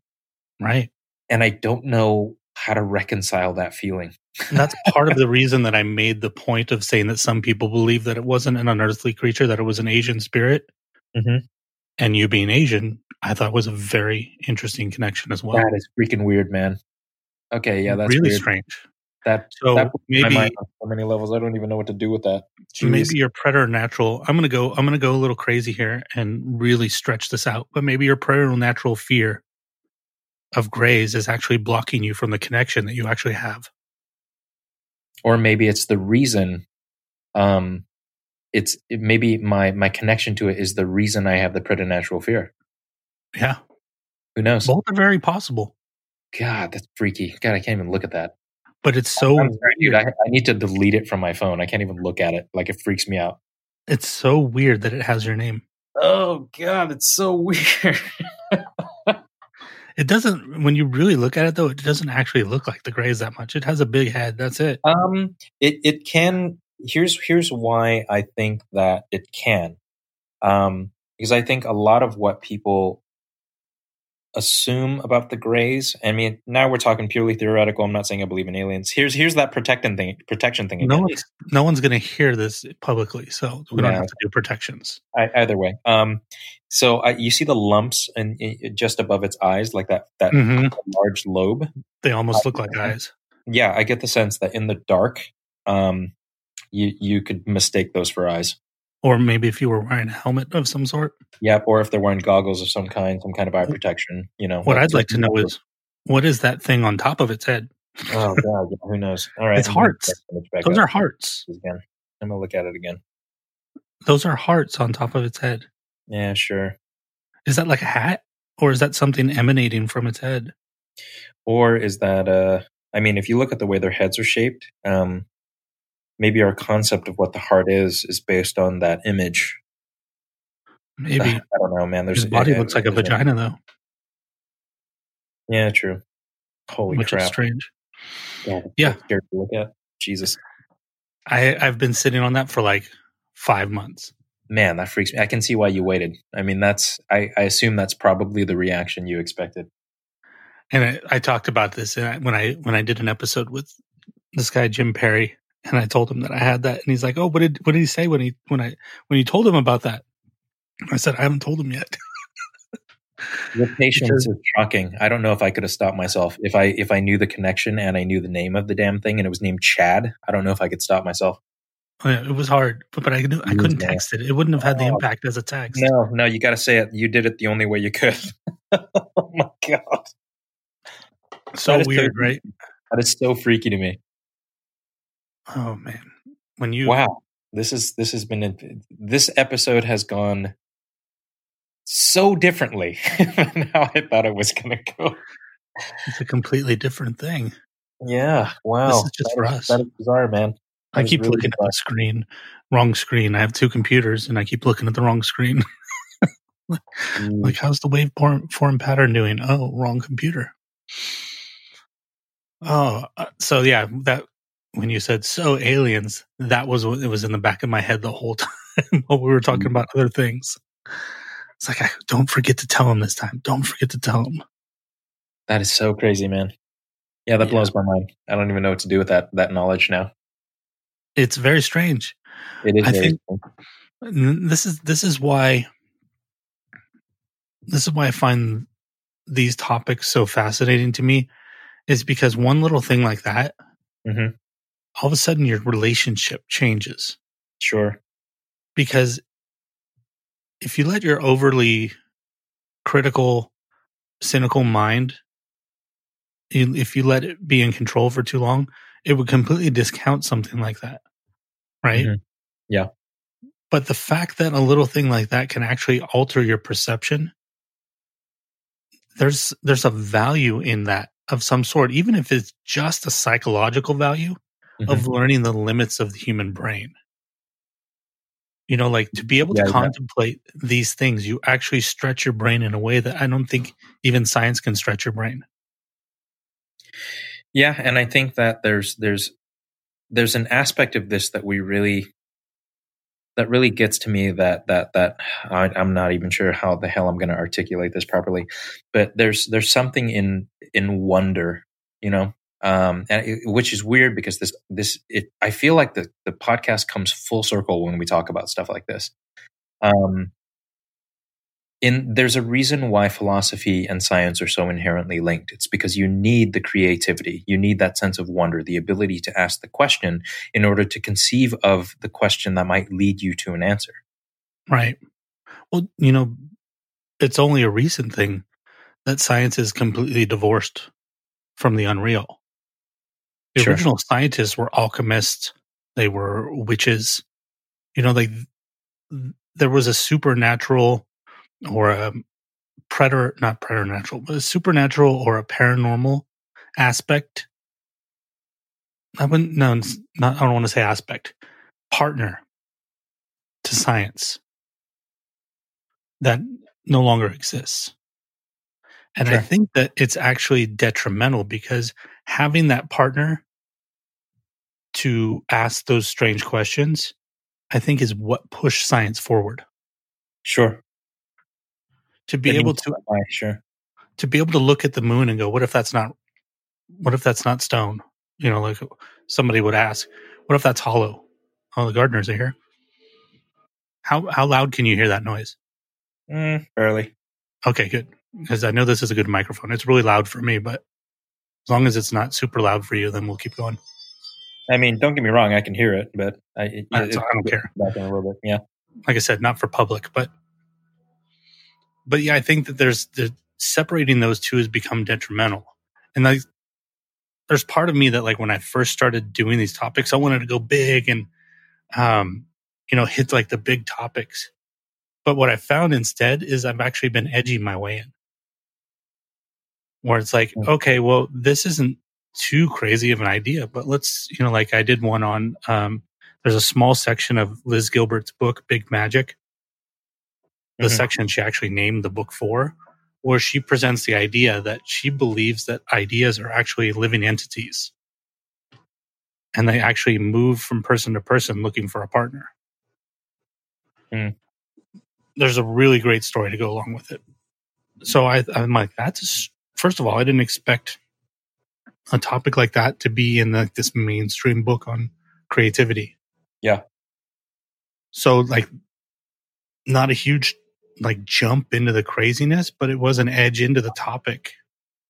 Right. and I don't know how to reconcile that feeling. And that's part of the reason that I made the point of saying that some people believe that it wasn't an unearthly creature, that it was an Asian spirit. Mhm. And you being Asian, I thought was a very interesting connection as well. that is freaking weird, man. Okay, yeah, that's really weird. strange. That So that maybe on so many levels. I don't even know what to do with that. Jeez. maybe your preternatural. I'm gonna go. I'm gonna go a little crazy here and really stretch this out. But maybe your preternatural fear of grays is actually blocking you from the connection that you actually have. or maybe it's the reason. Um, it's it, maybe my my connection to it is the reason I have the preternatural fear. Yeah, Who knows? both are very possible. God, that's freaky. God, I can't even look at that. But it's so I'm sorry, dude. weird. I, I need to delete it from my phone. I can't even look at it. Like it freaks me out. It's so weird that it has your name. Oh God, it's so weird. It doesn't. When you really look at it, though, it doesn't actually look like the Greys that much. It has a big head. That's it. um, it it can. Here's here's why I think that it can. Um, because I think a lot of what people assume about the Greys. I mean, now we're talking purely theoretical. I'm not saying I believe in aliens. Here's here's that protecting thing, protection thing. No one's no one's going to hear this publicly, so we don't have to do protections. I, either way. Um, so I, you see the lumps and just above its eyes, like that that hmm large lobe. They almost look like eyes. Yeah, I get the sense that in the dark, um, you you could mistake those for eyes. Or maybe if you were wearing a helmet of some sort. Yep, or if they're wearing goggles of some kind, some kind of eye protection. You know, What I'd like to know is what is that thing on top of its head? oh god, who knows? All right, It's hearts. check the image back Those up are hearts. again. I'm gonna look at it again. Those are hearts on top of its head. Yeah, sure. Is that like a hat, or is that something emanating from its head? Or is that uh? I mean, if you look at the way their heads are shaped, um, maybe our concept of what the heart is is based on that image. Maybe I don't know, man. There's his body uh, looks like a vagina, though, Yeah, true. Holy which is crap! strange. Yeah, Yeah. to look at. Jesus, I I've been sitting on that for like five months. man, that freaks me. I can see why you waited. I mean, that's. I, I assume that's probably the reaction you expected. And I, I talked about this I- when I when I did an episode with this guy Jim Perry, and I told him that I had that, and he's like, "Oh, what did what did he say when he when I when you told him about that?" I said, "I haven't told him yet." Your patience Because- is shocking. I don't know if I could have stopped myself if I if I knew the connection and I knew the name of the damn thing and it was named Chad. I don't know if I could stop myself. Oh, yeah, it was hard, but, but I knew I couldn't man. text it. It wouldn't have had the Oh. impact as a text. No, no, you got to say it. You did it the only way you could. oh my god, so is so weird, right? that is so freaky to me. Oh man, when you Wow, this is this has been this episode has gone so differently than how I thought it was going to go. it's a completely different thing. Yeah. Wow. This is just That for is- us. That is bizarre, man. I keep really looking at the screen, wrong screen. I have two computers, and I keep looking at the wrong screen. Mm, like, how's the waveform form pattern doing? Oh, wrong computer. Oh, uh, so yeah, that when you said so aliens, that was what it was in the back of my head the whole time while we were talking Mm. about other things. It's like, I, don't forget to tell him this time. Don't forget to tell him. that is so crazy, man. Yeah, that Yeah. blows my mind. I don't even know what to do with that that knowledge now. It's very strange. It is I very think- N- This is this is why this is why I find these topics so fascinating to me is because one little thing like that, Mhm. All of a sudden your relationship changes. sure. Because if you let your overly critical, cynical mind, if you let it be in control for too long, it would completely discount something like that. Right? Mhm. Yeah. But the fact that a little thing like that can actually alter your perception, there's there's a value in that of some sort, even if it's just a psychological value of Mhm. learning the limits of the human brain. You know, like to be able Yeah, to yeah. contemplate these things, you actually stretch your brain in a way that I don't think even science can stretch your brain. Yeah, and I think that there's there's there's an aspect of this that we really that really gets to me that that that I, I'm not even sure how the hell I'm going to articulate this properly, but there's there's something in in wonder, you know, um, and it, which is weird because this this it I feel like the the podcast comes full circle when we talk about stuff like this. Um, in there's a reason why philosophy and science are so inherently linked. It's because you need the creativity, you need that sense of wonder, the ability to ask the question in order to conceive of the question that might lead you to an answer. Right. Well, you know, it's only a recent thing that science is completely divorced from the unreal. The Sure. original scientists were alchemists, they were witches. You know, like there was a supernatural or a predator, not preternatural, but a supernatural or a paranormal aspect. I wouldn't, no, not, I don't want to say aspect, partner to science that no longer exists. And I think that it's actually detrimental because having that partner to ask those strange questions, I think is what pushed science forward. Sure. To be able to buy, sure. to be able to look at the moon and go, what if that's not what if that's not stone? You know, like somebody would ask, what if that's hollow? Oh, the gardeners are here. How how loud can you hear that noise? Mm, barely. Okay, good. Because I know this is a good microphone. It's really loud for me, but as long as it's not super loud for you, then we'll keep going. I mean, don't get me wrong, I can hear it, but I, it, it- I don't care. Back in a little bit, yeah. Like I said, not for public, but but yeah, I think that there's the separating those two has become detrimental. And like there's part of me that like when I first started doing these topics, I wanted to go big and um, you know, hit like the big topics. But what I found instead is I've actually been edging my way in. Where it's like, Mm. okay, well, this isn't too crazy of an idea, but let's, you know, like I did one on um there's a small section of Liz Gilbert's book, Big Magic. The Mhm. section she actually named the book for, where she presents the idea that she believes that ideas are actually living entities. And they actually move from person to person looking for a partner. Hmm. There's a really great story to go along with it. So I, I'm like, that's first of all, I didn't expect a topic like that to be in like this mainstream book on creativity. Yeah. So like, not a huge like jump into the craziness, but it was an edge into the topic.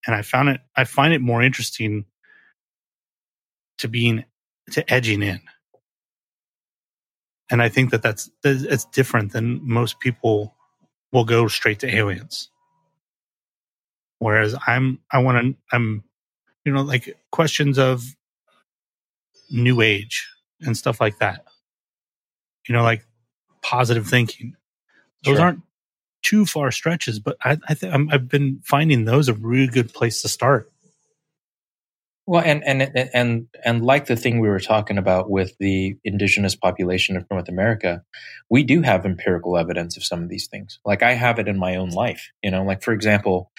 And I found it, I find it more interesting to being, to edging in. And I think that that's, that it's different than most people will go straight to aliens. Whereas I'm, I want to, I'm, you know, like questions of new age and stuff like that. You know, like positive thinking. Those Sure. aren't too far stretches, but I, I think I've been finding those a really good place to start. Well, and and and and like the thing we were talking about with the indigenous population of North America, we do have empirical evidence of some of these things. Like I have it in my own life. You know, like for example,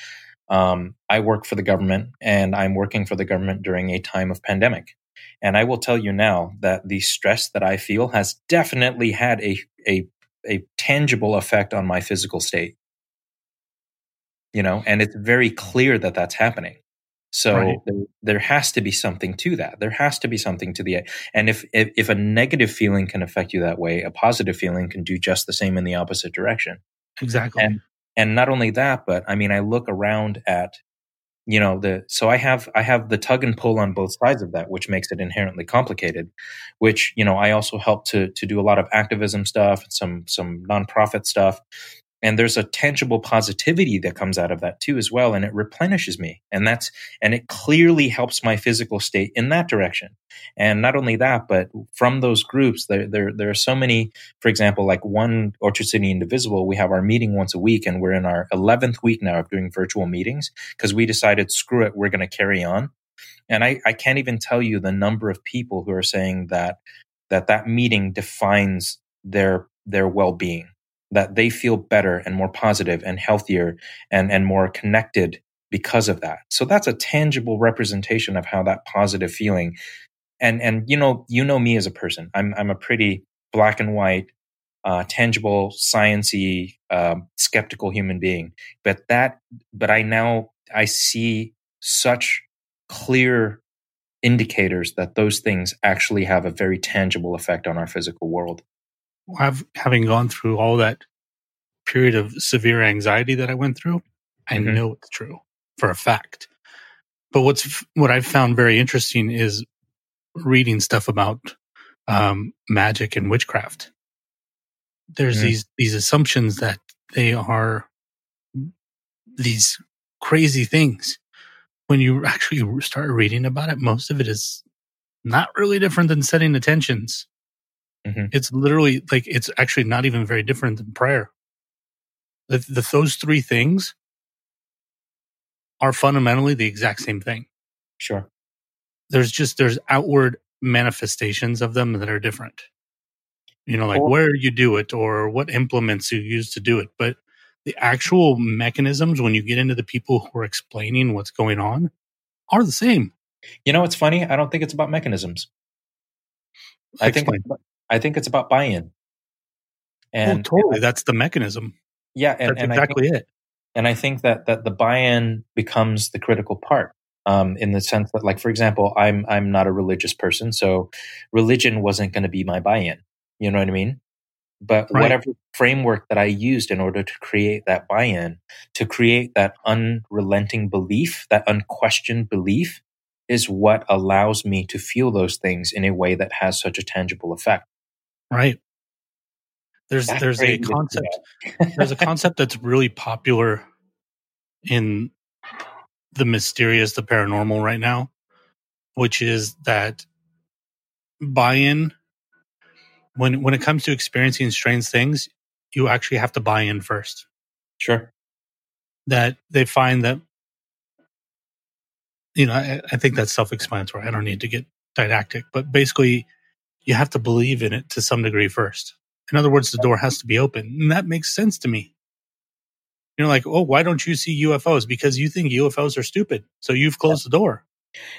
um, I work for the government, and I'm working for the government during a time of pandemic. And I will tell you now that the stress that I feel has definitely had a a a tangible effect on my physical state. You know, and it's very clear that that's happening. So Right. there, there has to be something to that. There has to be something to the and if, if if a negative feeling can affect you that way, a positive feeling can do just the same in the opposite direction. Exactly. And and not only that, but I mean, I look around at you know the so I have I have the tug and pull on both sides of that, which makes it inherently complicated. Which you know I also help to to do a lot of activism stuff, some some nonprofit stuff, and there's a tangible positivity that comes out of that too as well, and it replenishes me, and that's and it clearly helps my physical state in that direction. And not only that, but from those groups, there there there are so many for example, like one Orchard City Indivisible, we have our meeting once a week, and we're in our 11th week now of doing virtual meetings because we decided, screw it, we're going to carry on. And I, I can't even tell you the number of people who are saying that that that meeting defines their their well being, that they feel better and more positive and healthier and and more connected because of that. So that's a tangible representation of how that positive feeling and and you know you know me as a person. I'm I'm a pretty black and white, uh, tangible, sciency, um, skeptical human being. But that, but I now I see such clear indicators that those things actually have a very tangible effect on our physical world. I've, having gone through all that period of severe anxiety that I went through, I Mhm. know it's true for a fact. But what's what I've found very interesting is reading stuff about um, magic and witchcraft. There's Mhm. these these assumptions that they are these crazy things. When you actually start reading about it, most of it is not really different than setting intentions. Mhm. It's literally like it's actually not even very different than prayer. The, the, those three things are fundamentally the exact same thing. Sure. There's just there's outward manifestations of them that are different. You know, like Or- where you do it or what implements you use to do it, but the actual mechanisms when you get into the people who are explaining what's going on are the same. You know what's funny? I don't think it's about mechanisms. I think Explain. I think it's about buy-in. And oh, totally. That's the mechanism. yeah, and, That's and I think exactly it. and I think that that the buy-in becomes the critical part. Um, in the sense that, like, for example, I'm I'm not a religious person, so religion wasn't going to be my buy-in. You know what I mean? But Right. whatever framework that I used in order to create that buy-in, to create that unrelenting belief, that unquestioned belief, is what allows me to feel those things in a way that has such a tangible effect. Right. There's That's there's a crazy to think concept there's a concept that's really popular in the mysterious, the paranormal right now, which is that buy-in when when it comes to experiencing strange things, you actually have to buy in first. sure. That they find that you know, I, I think that's self-explanatory. I don't need to get didactic, but basically you have to believe in it to some degree first. In other words, the door has to be open. And that makes sense to me. You're like, oh, why don't you see UFOs? Because you think UFOs are stupid. So you've closed the door.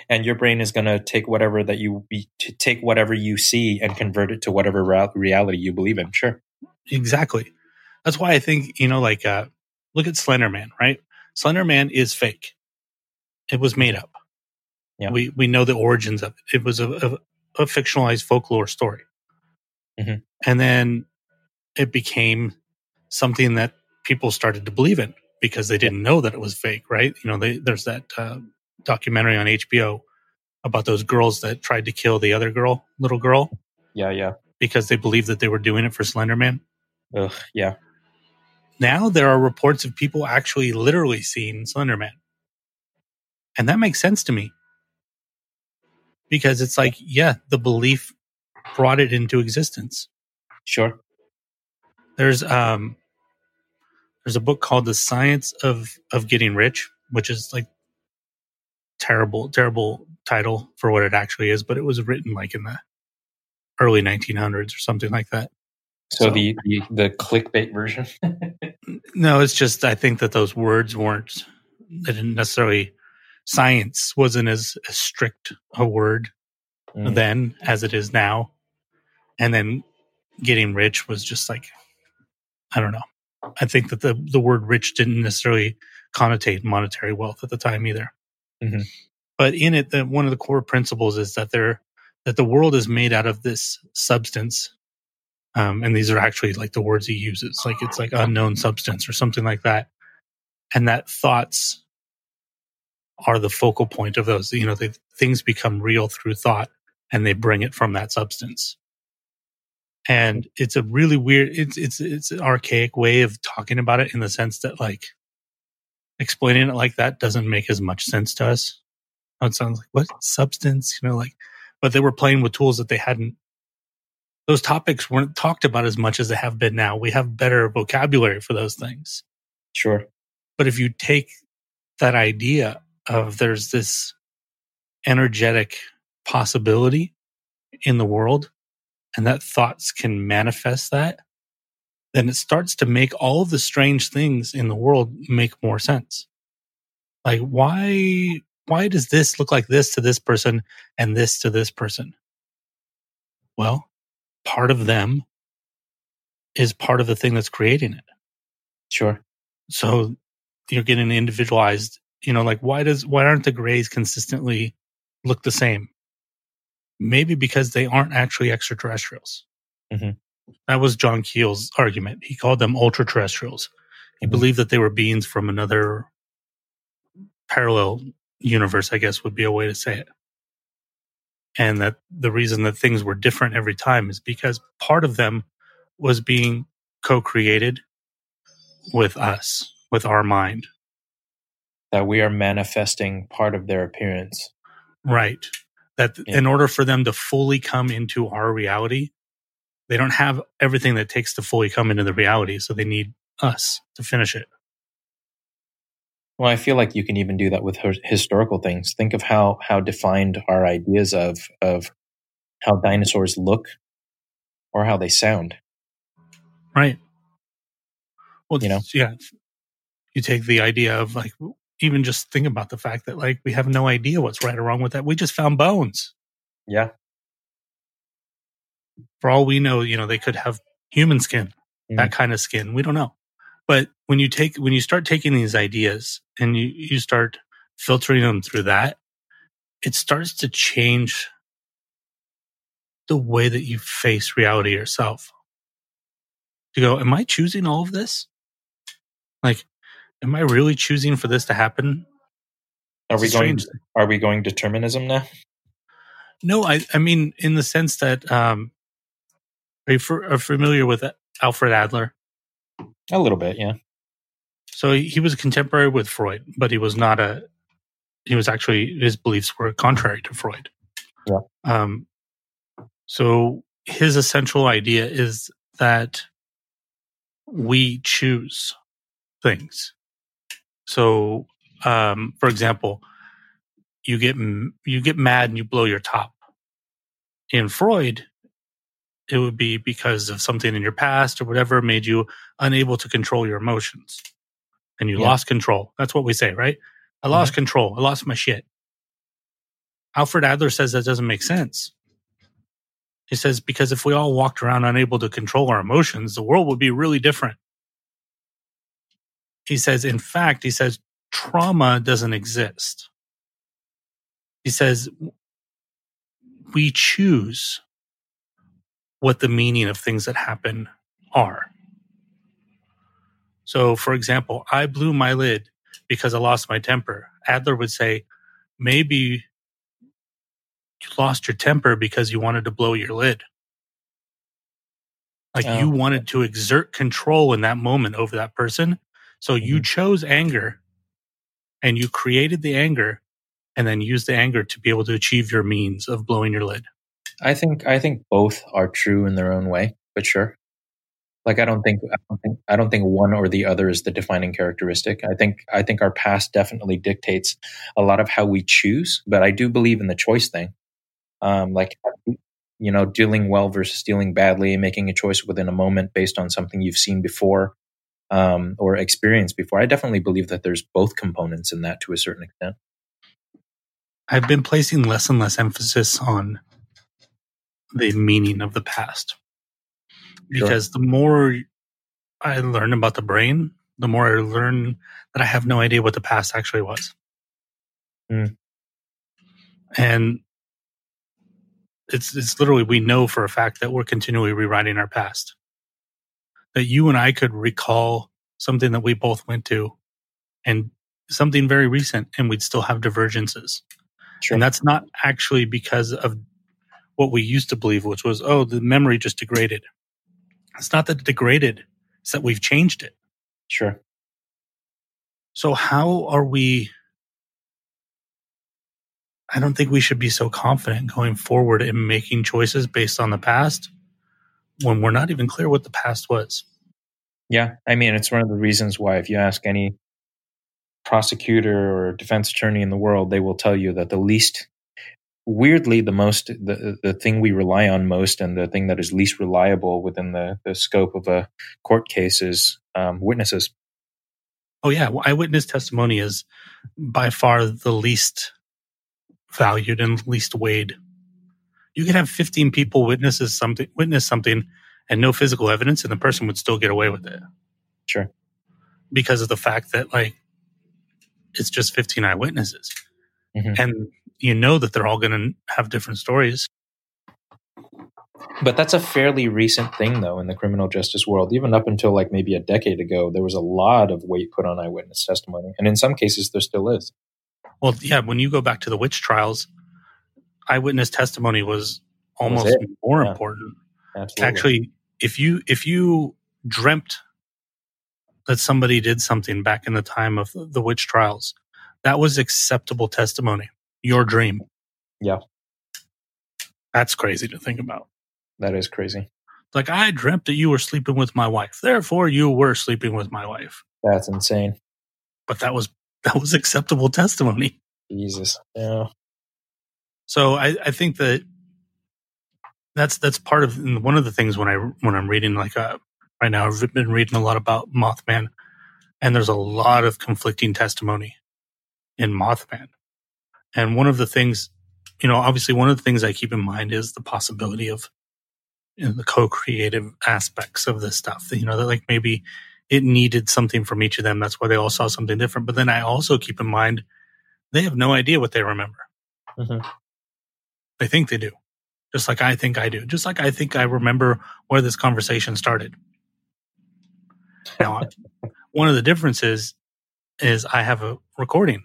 and your brain is going to take whatever that you be, to take whatever you see and convert it to whatever rea- reality you believe in. Sure. Exactly. That's why I think, you know, like, uh, look at Slender Man, right? Slender Man is fake. It was made up. Yeah. We, we know the origins of it. It was a, a, a fictionalized folklore story. Mhm. And then it became something that people started to believe in because they didn't know that it was fake, right? You know, they, there's that uh, documentary on HBO about those girls that tried to kill the other girl, little girl, Yeah. Yeah. because they believed that they were doing it for Slender Man. Ugh, yeah. Now there are reports of people actually literally seeing Slender Man. And that makes sense to me. Because it's like, yeah, the belief brought it into existence. Sure. There's um there's a book called The Science of of Getting Rich, which is like terrible, terrible title for what it actually is, but it was written like in the early 1900s or something like that. So, So- the, the the clickbait version. No, it's just I think that those words weren't they didn't necessarily science wasn't as, as strict a word Mm. then as it is now. And then getting rich was just like I don't know. I think that the the word rich didn't necessarily connotate monetary wealth at the time either. Mhm. But in it, the, one of the core principles is that there that the world is made out of this substance. Um, and these are actually like the words he uses, like it's like unknown substance or something like that. And that thoughts are the focal point of those. You know, they, things become real through thought and they bring it from that substance. And it's a really weird, it's, it's, it's an archaic way of talking about it in the sense that like explaining it like that doesn't make as much sense to us. Oh, it sounds like what substance, you know, like, but they were playing with tools that they hadn't. Those topics weren't talked about as much as they have been now. We have better vocabulary for those things. Sure. But if you take that idea of there's this energetic possibility in the world and that thoughts can manifest that, then it starts to make all of the strange things in the world make more sense. Like why why does this look like this to this person and this to this person? Well, part of them is part of the thing that's creating it. Sure. So you're getting individualized, you know, like why does why aren't the grays consistently look the same? Maybe because they aren't actually extraterrestrials. Mhm. That was John Keel's argument. He called them ultra terrestrials. He Mhm. believed that they were beings from another parallel universe, I guess would be a way to say it. And that the reason that things were different every time is because part of them was being co created with us, with our mind. That we are manifesting part of their appearance. Right. That Yeah. in order for them to fully come into our reality, they don't have everything that it takes to fully come into the reality. So they need us to finish it. Well, I feel like you can even do that with historical things. Think of how how defined our ideas of of how dinosaurs look or how they sound. Right. Well, You know? yeah. You take the idea of like, even just think about the fact that like we have no idea what's right or wrong with that. We just found bones. Yeah. For all we know, you know, they could have human skin, Mm-hmm. that kind of skin. We don't know. But when you take, when you start taking these ideas and you, you start filtering them through that, it starts to change the way that you face reality yourself. To go, am I choosing all of this? Like, am I really choosing for this to happen? Are we It's going strange. are we going determinism now? No, I, I mean, in the sense that, um, are you f- are familiar with Alfred Adler? A little bit, yeah. So he, he was a contemporary with Freud, but he was not a. He was actually his beliefs were contrary to Freud. Yeah. Um. So his essential idea is that we choose things. So, um, for example, you get you get mad and you blow your top. In Freud, it would be because of something in your past or whatever made you unable to control your emotions and you Yeah. lost control. That's what we say, right? I lost control. I lost my shit. Alfred Adler says that doesn't make sense. He says because if we all walked around unable to control our emotions, the world would be really different. He says, in fact, he says trauma doesn't exist. He says we choose what the meaning of things that happen are. So, for example, I blew my lid because I lost my temper. Adler would say, maybe you lost your temper because you wanted to blow your lid. Like Oh. you wanted to exert control in that moment over that person. So you Mhm. chose anger and you created the anger and then used the anger to be able to achieve your means of blowing your lid. I think I think both are true in their own way, but sure. like I don't think I don't think I don't think one or the other is the defining characteristic. I think I think our past definitely dictates a lot of how we choose, but I do believe in the choice thing. Um, like you know, dealing well versus dealing badly, making a choice within a moment based on something you've seen before um, or experienced before. I definitely believe that there's both components in that to a certain extent. I've been placing less and less emphasis on the meaning of the past Sure. because the more I learn about the brain, the more I learn that I have no idea what the past actually was. Mm. And it's it's literally we know for a fact that we're continually rewriting our past. That you and I could recall something that we both went to and something very recent and we'd still have divergences. Sure. And that's not actually because of what we used to believe, which was, oh, the memory just degraded. It's not that it degraded, it's that we've changed it. sure. So, how are we? I don't think we should be so confident going forward in making choices based on the past when we're not even clear what the past was. Yeah, I mean, it's one of the reasons why if you ask any prosecutor or defense attorney in the world, they will tell you that the least, weirdly, the most, the the thing we rely on most, and the thing that is least reliable within the the scope of a court case is um, witnesses. Oh, yeah. Well, eyewitness testimony is by far the least valued and least weighed. You could have 15 people witnesses something, witness something and no physical evidence, and the person would still get away with it. Sure. because of the fact that like it's just 15 eyewitnesses Mhm. and you know that they're all going to have different stories But that's a fairly recent thing, though, in the criminal justice world. Even up until like maybe a decade ago, there was a lot of weight put on eyewitness testimony, and in some cases, there still is. well yeah when you go back to the witch trials eyewitness testimony was almost it. more Yeah. important Absolutely. actually if you if you dreamt that somebody did something back in the time of the witch trials that was acceptable testimony your dream Yeah. that's crazy to think about that is crazy. like i dreamt that you were sleeping with my wife therefore you were sleeping with my wife That's insane. but that was that was acceptable testimony Jesus. Yeah. So i i think that that's that's part of one of the things when i when i'm reading like uh right now i've been reading a lot about mothman and there's a lot of conflicting testimony in mothman. And one of the things you know obviously one of the things i keep in mind is the possibility of you know, the co-creative aspects of this stuff you know that like maybe it needed something from each of them that's why they all saw something different. But then i also keep in mind they have no idea what they remember. Mhm. They think they do just like i think i do just like i think i remember where this conversation started now one of the differences is i have a recording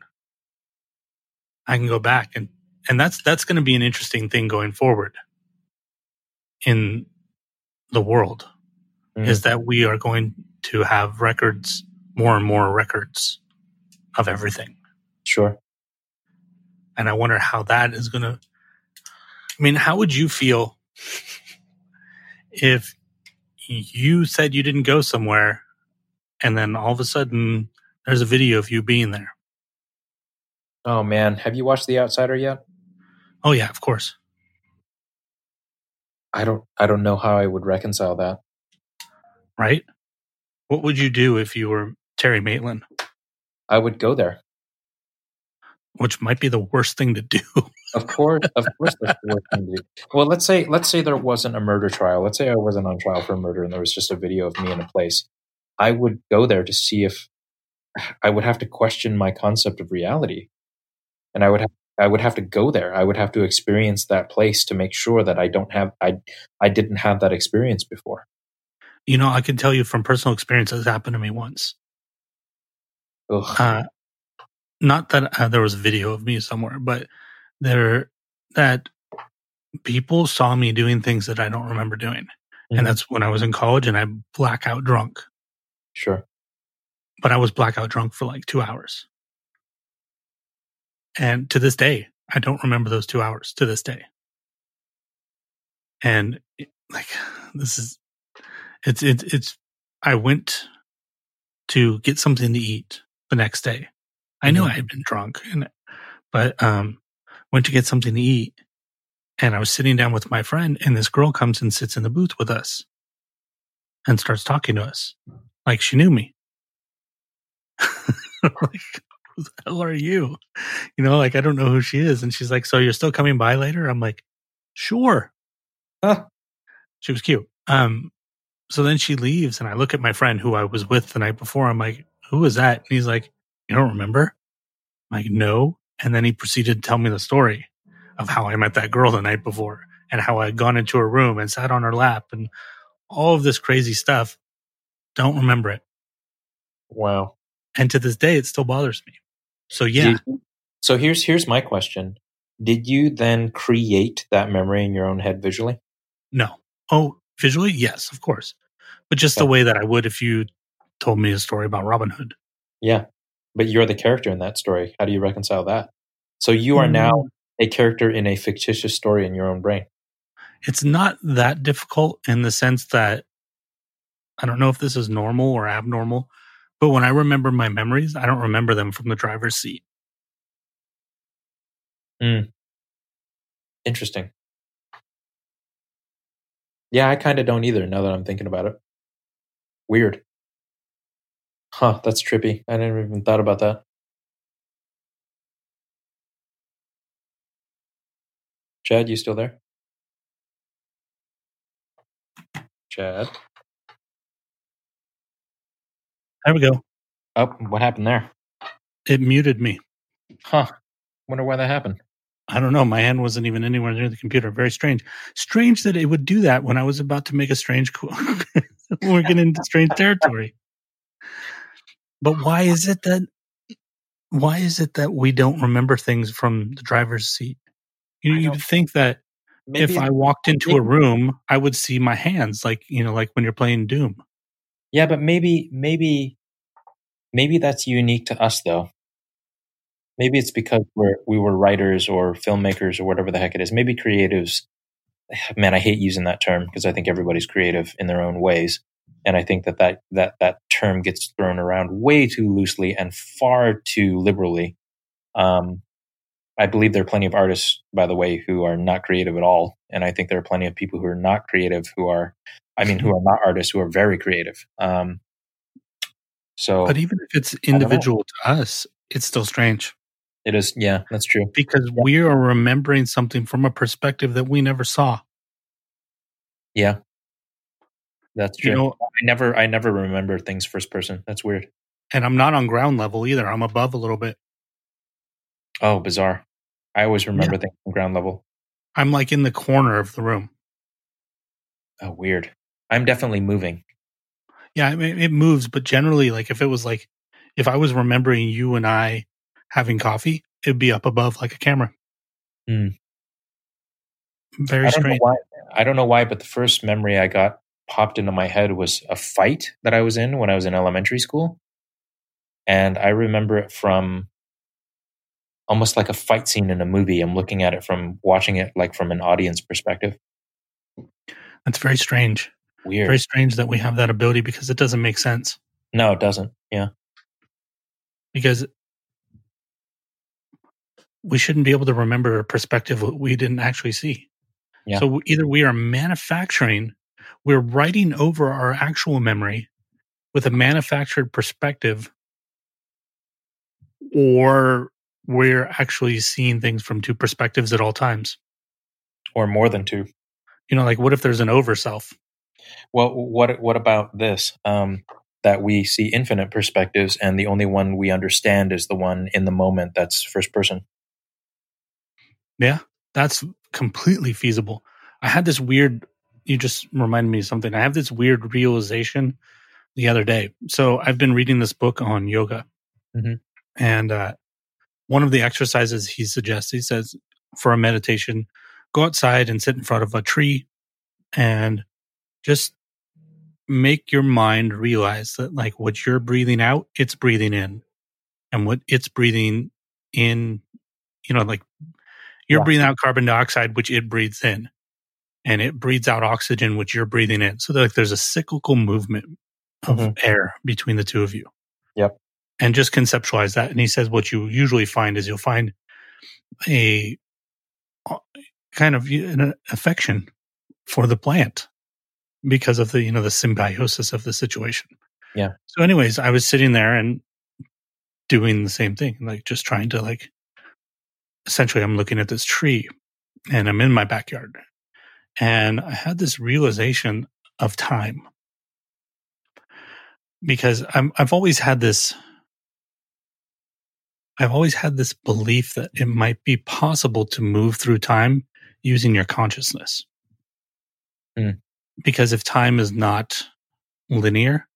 i can go back and and that's that's going to be an interesting thing going forward in the world Mhm. is that we are going to have records more and more records of everything Sure. and I wonder how that is going to. I mean, how would you feel if you said you didn't go somewhere and then all of a sudden there's a video of you being there? Oh man, have you watched The Outsider yet? Oh, yeah, of course. I don't. I don't know how I would reconcile that. Right? What would you do if you were Terry Maitland, I would go there. Which might be the worst thing to do? Of course, of course, that's the worst thing to do. Well, let's say let's say there wasn't a murder trial. Let's say I wasn't on trial for a murder, and there was just a video of me in a place. I would go there to see if I would have to question my concept of reality, and I would have I would have to go there. I would have to experience that place to make sure that I don't have I I didn't have that experience before. you know, I can tell you from personal experience that's happened to me once. Ugh. uh, not that uh, there was a video of me somewhere, but there that people saw me doing things that I don't remember doing, Mhm. and that's when I was in college and I blackout drunk. Sure. But I was blackout drunk for like two hours, and to this day, I don't remember those two hours. To this day, and like this is, It's it's it's. I went to get something to eat the next day. I knew. I had been drunk, and but um, went to get something to eat, and I was sitting down with my friend, and this girl comes and sits in the booth with us, and starts talking to us like she knew me. like, who the hell are you? You know, like I don't know who she is, and she's like, "So you're still coming by later?" I'm like, "Sure." Huh. She was cute. Um, so then she leaves, and I look at my friend who I was with the night before. I'm like, "Who is that?" And he's like, "You don't remember?" I'm like, "No." And then he proceeded to tell me the story of how I met that girl the night before, and how I had gone into her room and sat on her lap, and all of this crazy stuff. Don't remember it, Wow. and to this day, it still bothers me. So yeah, so here's here's my question. Did you then create that memory in your own head visually? no. Oh, visually, yes, of course, but just the way that I would if you told me a story about Robin Hood. Yeah. But you're the character in that story. How do you reconcile that? So you are now a character in a fictitious story in your own brain. it's not that difficult in the sense that I don't know if this is normal or abnormal, but when I remember my memories, I don't remember them from the driver's seat. Hmm. Interesting. Yeah, I kind of don't either now that I'm thinking about it. Weird. Huh, that's trippy. I never even thought about that. Chad, you still there? Chad? There we go. Oh, what happened there? It muted me. Huh. Wonder why that happened. I don't know. My hand wasn't even anywhere near the computer. Very strange. Strange that it would do that when I was about to make a strange. We're getting into strange territory. But why is it that? Why is it that we don't remember things from the driver's seat? You, know, you'd think that Maybe if I walked into a room, I would see my hands, like you know, like when you're playing Doom. Yeah, but maybe maybe maybe that's unique to us though. Maybe it's because we're we were writers or filmmakers or whatever the heck it is. Maybe creatives man, I hate using that term because I think everybody's creative in their own ways. And I think that that, that that term gets thrown around way too loosely and far too liberally. Um, I believe there are plenty of artists, by the way, who are not creative at all. And I think there are plenty of people who are not creative who are, I mean, who are not artists who are very creative. Um, so But even if it's individual to us, it's still strange it is, yeah, that's true. because we are remembering something from a perspective that we never saw. Yeah, that's true. You know, I never, I never remember things first person. That's weird. and I'm not on ground level either. I'm above a little bit. Oh, bizarre. I always remember things from ground level. I'm like in the corner of the room. Oh, weird. I'm definitely moving. Yeah, I mean, it moves, but generally, like if it was like, if I was remembering you and I having coffee, it'd be up above like a camera. Hmm. Very I strange. why. I don't know why, but the first memory I got popped into my head was a fight that I was in when I was in elementary school, and I remember it from almost like a fight scene in a movie. I'm looking at it from watching it like from an audience perspective. That's very strange. Weird. Very strange that we have that ability because it doesn't make sense. no, it doesn't. Yeah. Because we shouldn't be able to remember a perspective we didn't actually see. Yeah. So either we are manufacturing, we're writing over our actual memory with a manufactured perspective, or we're actually seeing things from two perspectives at all times. Or more than two. You know, like what if there's an over self? Well, what what about this? Um, that we see infinite perspectives, and the only one we understand is the one in the moment that's first person. Yeah, that's completely feasible. I had this weird, you just reminded me of something. I have this weird realization the other day. So I've been reading this book on yoga. Mhm. And uh, one of the exercises he suggests, he says, for a meditation, go outside and sit in front of a tree and just make your mind realize that, like, what you're breathing out, it's breathing in. And what it's breathing in, you know, like you're Yeah. breathing out carbon dioxide, which it breathes in. And it breathes out oxygen, which you're breathing in. So like there's a cyclical movement of Mhm. air between the two of you. Yep. And just conceptualize that. And he says what you usually find is you'll find a kind of an affection for the plant because of the you know the symbiosis of the situation. Yeah. So, anyways, I was sitting there and doing the same thing, like just trying to like. Essentially, I'm looking at this tree, and I'm in my backyard, and I had this realization of time because I'm I've always had this. I've always had this belief that it might be possible to move through time using your consciousness. Hmm. Because if time is not linear,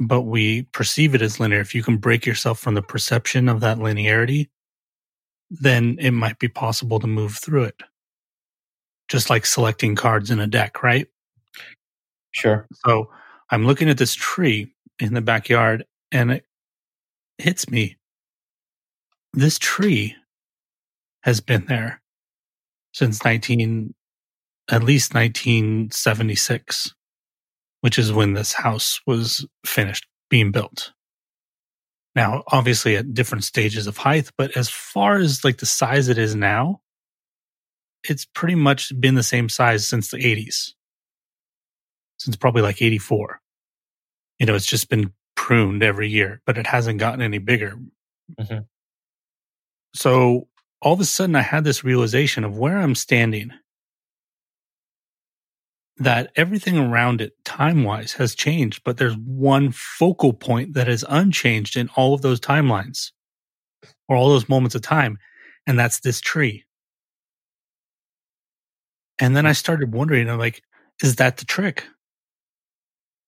but we perceive it as linear, if you can break yourself from the perception of that linearity, then it might be possible to move through it. Just like selecting cards in a deck, right? Sure. So I'm looking at this tree in the backyard and it hits me. This tree has been there since 19, at least 1976, which is when this house was finished being built. Now, obviously at different stages of height, but as far as like the size it is now, it's pretty much been the same size since the 80s since probably like 84. You know, it's just been pruned every year, but it hasn't gotten any bigger. Mhm. So all of a sudden, I had this realization of where I'm standing that everything around it, time wise, has changed, but there's one focal point that is unchanged in all of those timelines or all those moments of time, and that's this tree. And then I started wondering, I'm like, is that the trick?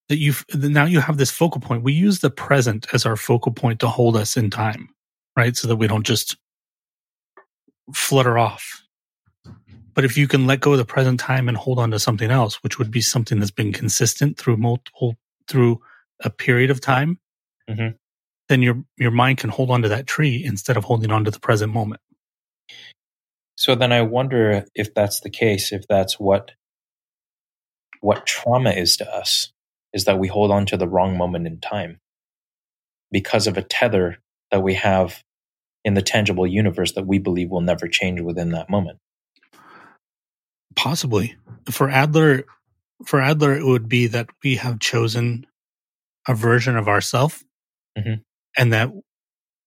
that you've now you have this focal point. We use the present as our focal point to hold us in time, right? So that we don't just flutter off. But if you can let go of the present time and hold on to something else, which would be something that's been consistent through multiple through a period of time, Mhm. then your your mind can hold on to that tree instead of holding on to the present moment. So then I wonder if that's the case, if that's what what trauma is to us, is that we hold on to the wrong moment in time because of a tether that we have in the tangible universe that we believe will never change within that moment. Possibly for Adler, for Adler, it would be that we have chosen a version of ourself, Mhm. and that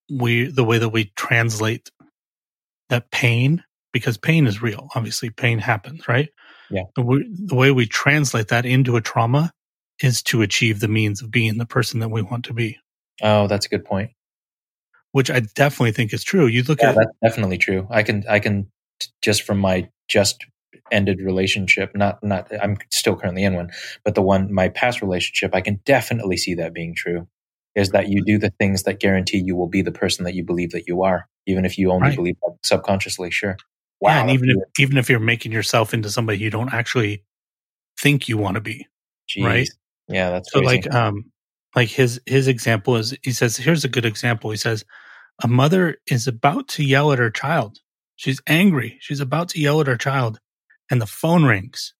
we the way that we translate that pain because pain is real. Obviously, pain happens, right? Yeah. The, we, the way we translate that into a trauma is to achieve the means of being the person that we want to be, Oh, that's a good point. which I definitely think is true. You look Yeah, at that's definitely true. I can I can t- just from my just ended relationship, not not I'm still currently in one, but the one my past relationship, I can definitely see that being true. Is that you do the things that guarantee you will be the person that you believe that you are, even if you only Right. believe that subconsciously. Sure. Yeah, and even if even if you're making yourself into somebody you don't actually think you want to be, Jeez. right? Yeah, that's So crazy. like um like his his example is he says here's a good example. He says a mother is about to yell at her child. She's angry. She's about to yell at her child and the phone rings.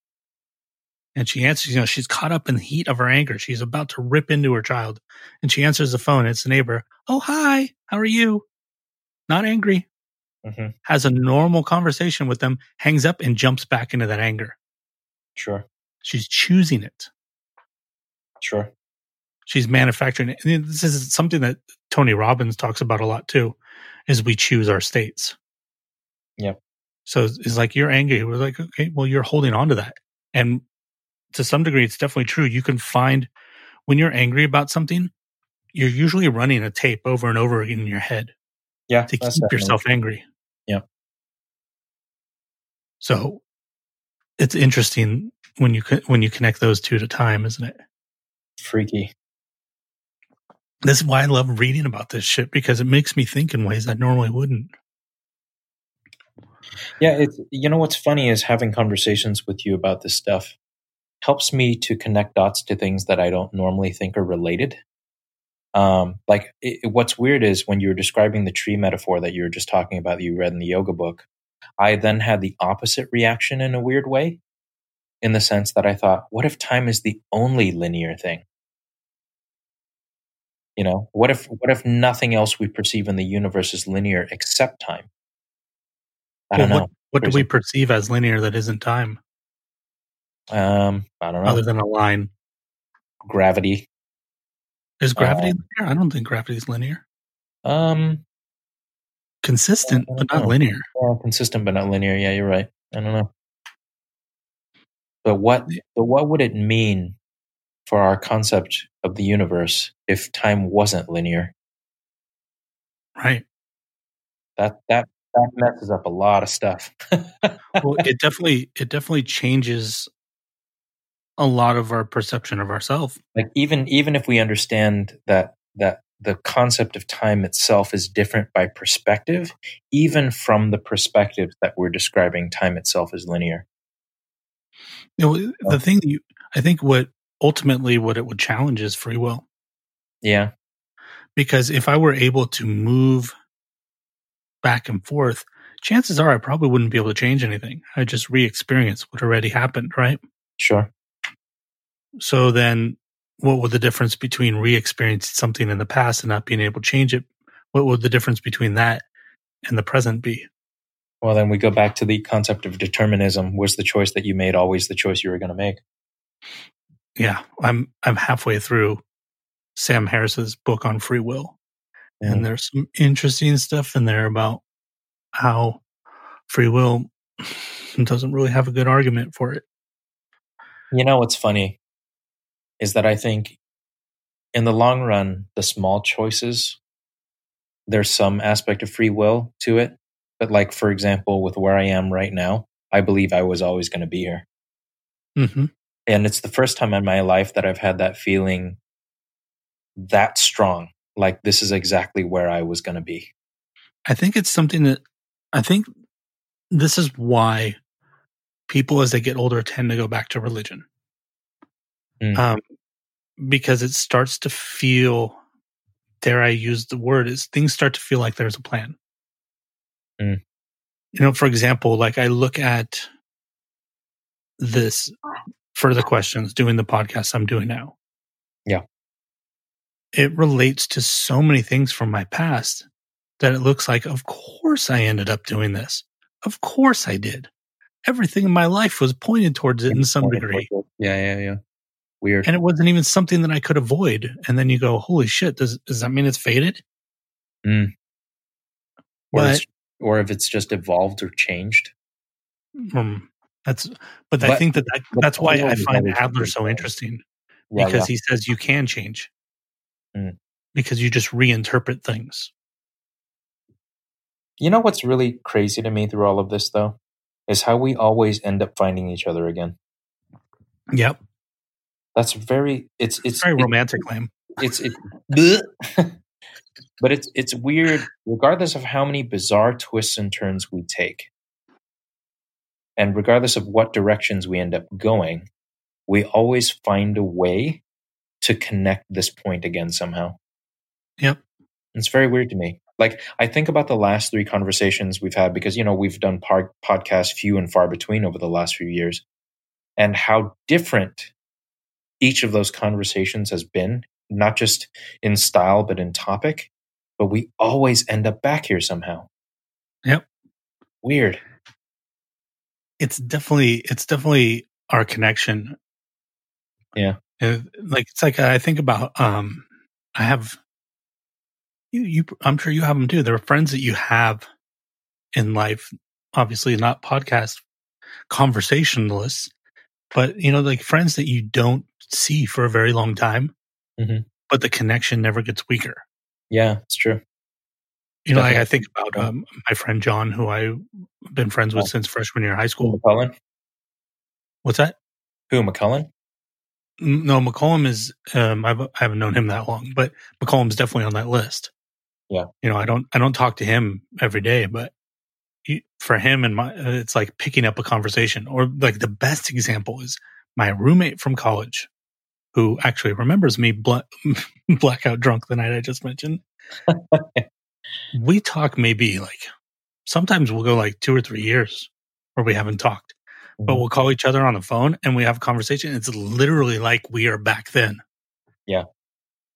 And she answers, you know, she's caught up in the heat of her anger. She's about to rip into her child. And she answers the phone. It's the neighbor. Oh, hi. How are you? Not angry. Hmm Has a normal conversation with them, hangs up and jumps back into that anger. Sure. She's choosing it. Sure. she's manufacturing it. And this is something that Tony Robbins talks about a lot too, is we choose our states. Yep. So it's like you're angry. We're like, okay, well, you're holding on to that. And to some degree, it's definitely true. You can find when you're angry about something, you're usually running a tape over and over again in your head Yeah. to keep yourself angry. So it's interesting when you when you connect those two to time, isn't it? freaky. This is why I love reading about this shit because it makes me think in ways I normally wouldn't. Yeah, it's you know what's funny is having conversations with you about this stuff helps me to connect dots to things that I don't normally think are related. Um, like it, what's weird is when you were describing the tree metaphor that you were just talking about that you read in the yoga book. I then had the opposite reaction in a weird way, in the sense that I thought, what if time is the only linear thing? You know, what if what if nothing else we perceive in the universe is linear except time? I don't know. What, what do we perceive as linear that isn't time, Um, I don't know. other than a line? Gravity. Is gravity Uh, linear? I don't think gravity is linear. Um, Consistent, but don't know. Oh. linear. yeah, consistent but not linear. Yeah, you're right. I don't know. But what but what would it mean for our concept of the universe if time wasn't linear? Right. That that that messes up a lot of stuff. Well, it definitely it definitely changes a lot of our perception of ourselves. like even even if we understand that that the concept of time itself is different by perspective, even from the perspective that we're describing, time itself is linear. You know, oh. the thing that you, I think what ultimately what it would challenge is free will. Yeah, Because if I were able to move back and forth, chances are I probably wouldn't be able to change anything. I just re-experience what already happened, right? sure. So then what would the difference between re-experiencing something in the past and not being able to change it? What would the difference between that and the present be? Well, then we go back to the concept of determinism. Was the choice that you made always the choice you were going to make? Yeah, I'm I'm halfway through Sam Harris's book on free will. Yeah. And there's some interesting stuff in there about how free will doesn't really have a good argument for it. You know what's funny is that I think in the long run, the small choices, there's some aspect of free will to it. But, like, for example, with where I am right now, I believe I was always going to be here. hmm And it's the first time in my life that I've had that feeling that strong. Like, this is exactly where I was going to be. I think it's something that I think this is why people as they get older tend to go back to religion. Mm. Um, because it starts to feel, dare I use the word, is things start to feel like there's a plan. Mm. You know, for example, like I look at this further questions doing the podcast I'm doing now. Yeah. It relates to so many things from my past that it looks like, of course I ended up doing this. Of course I did. Everything in my life was pointed towards it in some degree. Yeah, yeah, yeah. Weird. And it wasn't even something that I could avoid. And then you go, holy shit, does, does that mean it's faded? or, but- or if it's just evolved or changed. Um, that's, but I think that, that that's why I find Adler so interesting Yeah, because yeah. he says you can change Mm. because you just reinterpret things. You know what's really crazy to me through all of this, though, is how we always end up finding each other again. Yep. That's very. It's it's Very it- romantic, Lam. it's it, but it's it's weird regardless of how many bizarre twists and turns we take and regardless of what directions we end up going we always find a way to connect this point again somehow Yep. it's very weird to me like i think about the last three conversations we've had because you know we've done par- podcasts few and far between over the last few years and how different each of those conversations has been not just in style but in topic but we always end up back here somehow Yep. weird It's definitely, it's definitely our connection. Yeah. And, like, it's like, I think about, um, I have, you, you, I'm sure you have them too. There are friends that you have in life, obviously not podcast conversationalists, but you know, like friends that you don't see for a very long time, Mhm. but the connection never gets weaker. yeah it's true You know, like I think about um, my friend John, who I've been friends with Oh. since freshman year of high school. mccullen What's that? who mccullen No, McCollum is. Um, I've, I haven't known him that long, but McCollum's definitely on that list. Yeah. you know, I don't. I don't talk to him every day, but for him and my, uh, it's like picking up a conversation. Or like the best example is my roommate from college, who actually remembers me bla- blackout drunk the night I just mentioned. we talk maybe like sometimes we'll go like two or three years where we haven't talked, but Mhm. we'll call each other on the phone and we have a conversation. It's literally like we are back then. Yeah.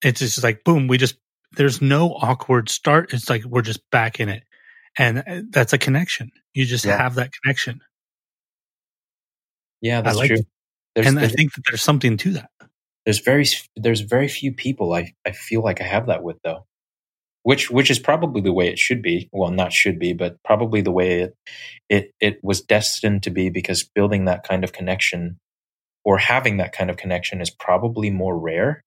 It's just like, boom, we just, there's no awkward start. It's like we're just back in it. And uh, that's a connection. You just Yeah. have that connection. Yeah, that's true. it. There's, and I think that there's something to that. there's very there's very few people I, I feel like I have that with though, which which is probably the way it should be. Well, not should be, but probably the way it it it was destined to be because building that kind of connection or having that kind of connection is probably more rare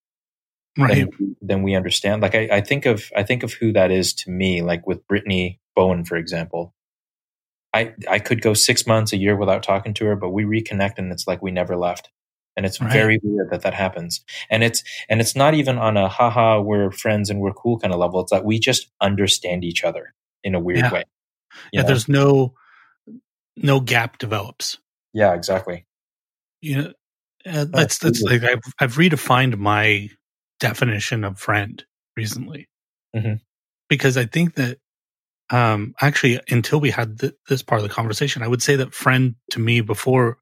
Right. than, than we understand. Like I, I think of I think of who that is to me. Like with Brittany Bowen, for example. I I could go six months, a year without talking to her, but we reconnect and it's like we never left. And it's Right. very weird that that happens. And it's and it's not even on a haha we're friends and we're cool kind of level. It's like we just understand each other in a weird Yeah. way. Yeah. know? There's no, no gap develops. yeah, exactly. you know uh, that's that's like I've, I've redefined my definition of friend recently Mhm. because i think that um actually until we had th- this part of the conversation i would say that friend to me before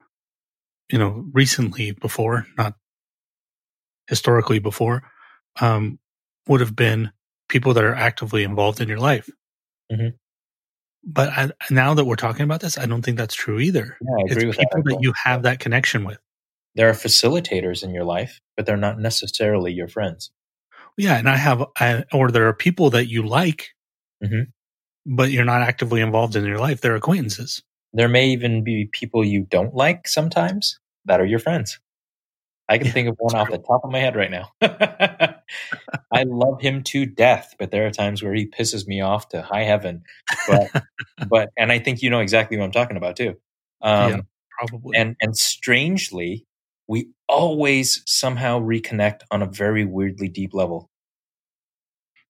you know recently before not historically before um would have been people that are actively involved in your life Mhm. but I, now that we're talking about this i don't think that's true either Yeah, I agree it's with people that. that you have that connection with There are facilitators in your life, but they're not necessarily your friends. Yeah, and I have, I, or there are people that you like, Mhm. But you're not actively involved in your life. They're acquaintances. There may even be people you don't like sometimes that are your friends. I can Yeah, think of one off the top of my head right now. I love him to death, but there are times where he pisses me off to high heaven. But, but, and I think you know exactly what I'm talking about too. Um, Yeah. Probably. and and strangely, we always somehow reconnect on a very weirdly deep level.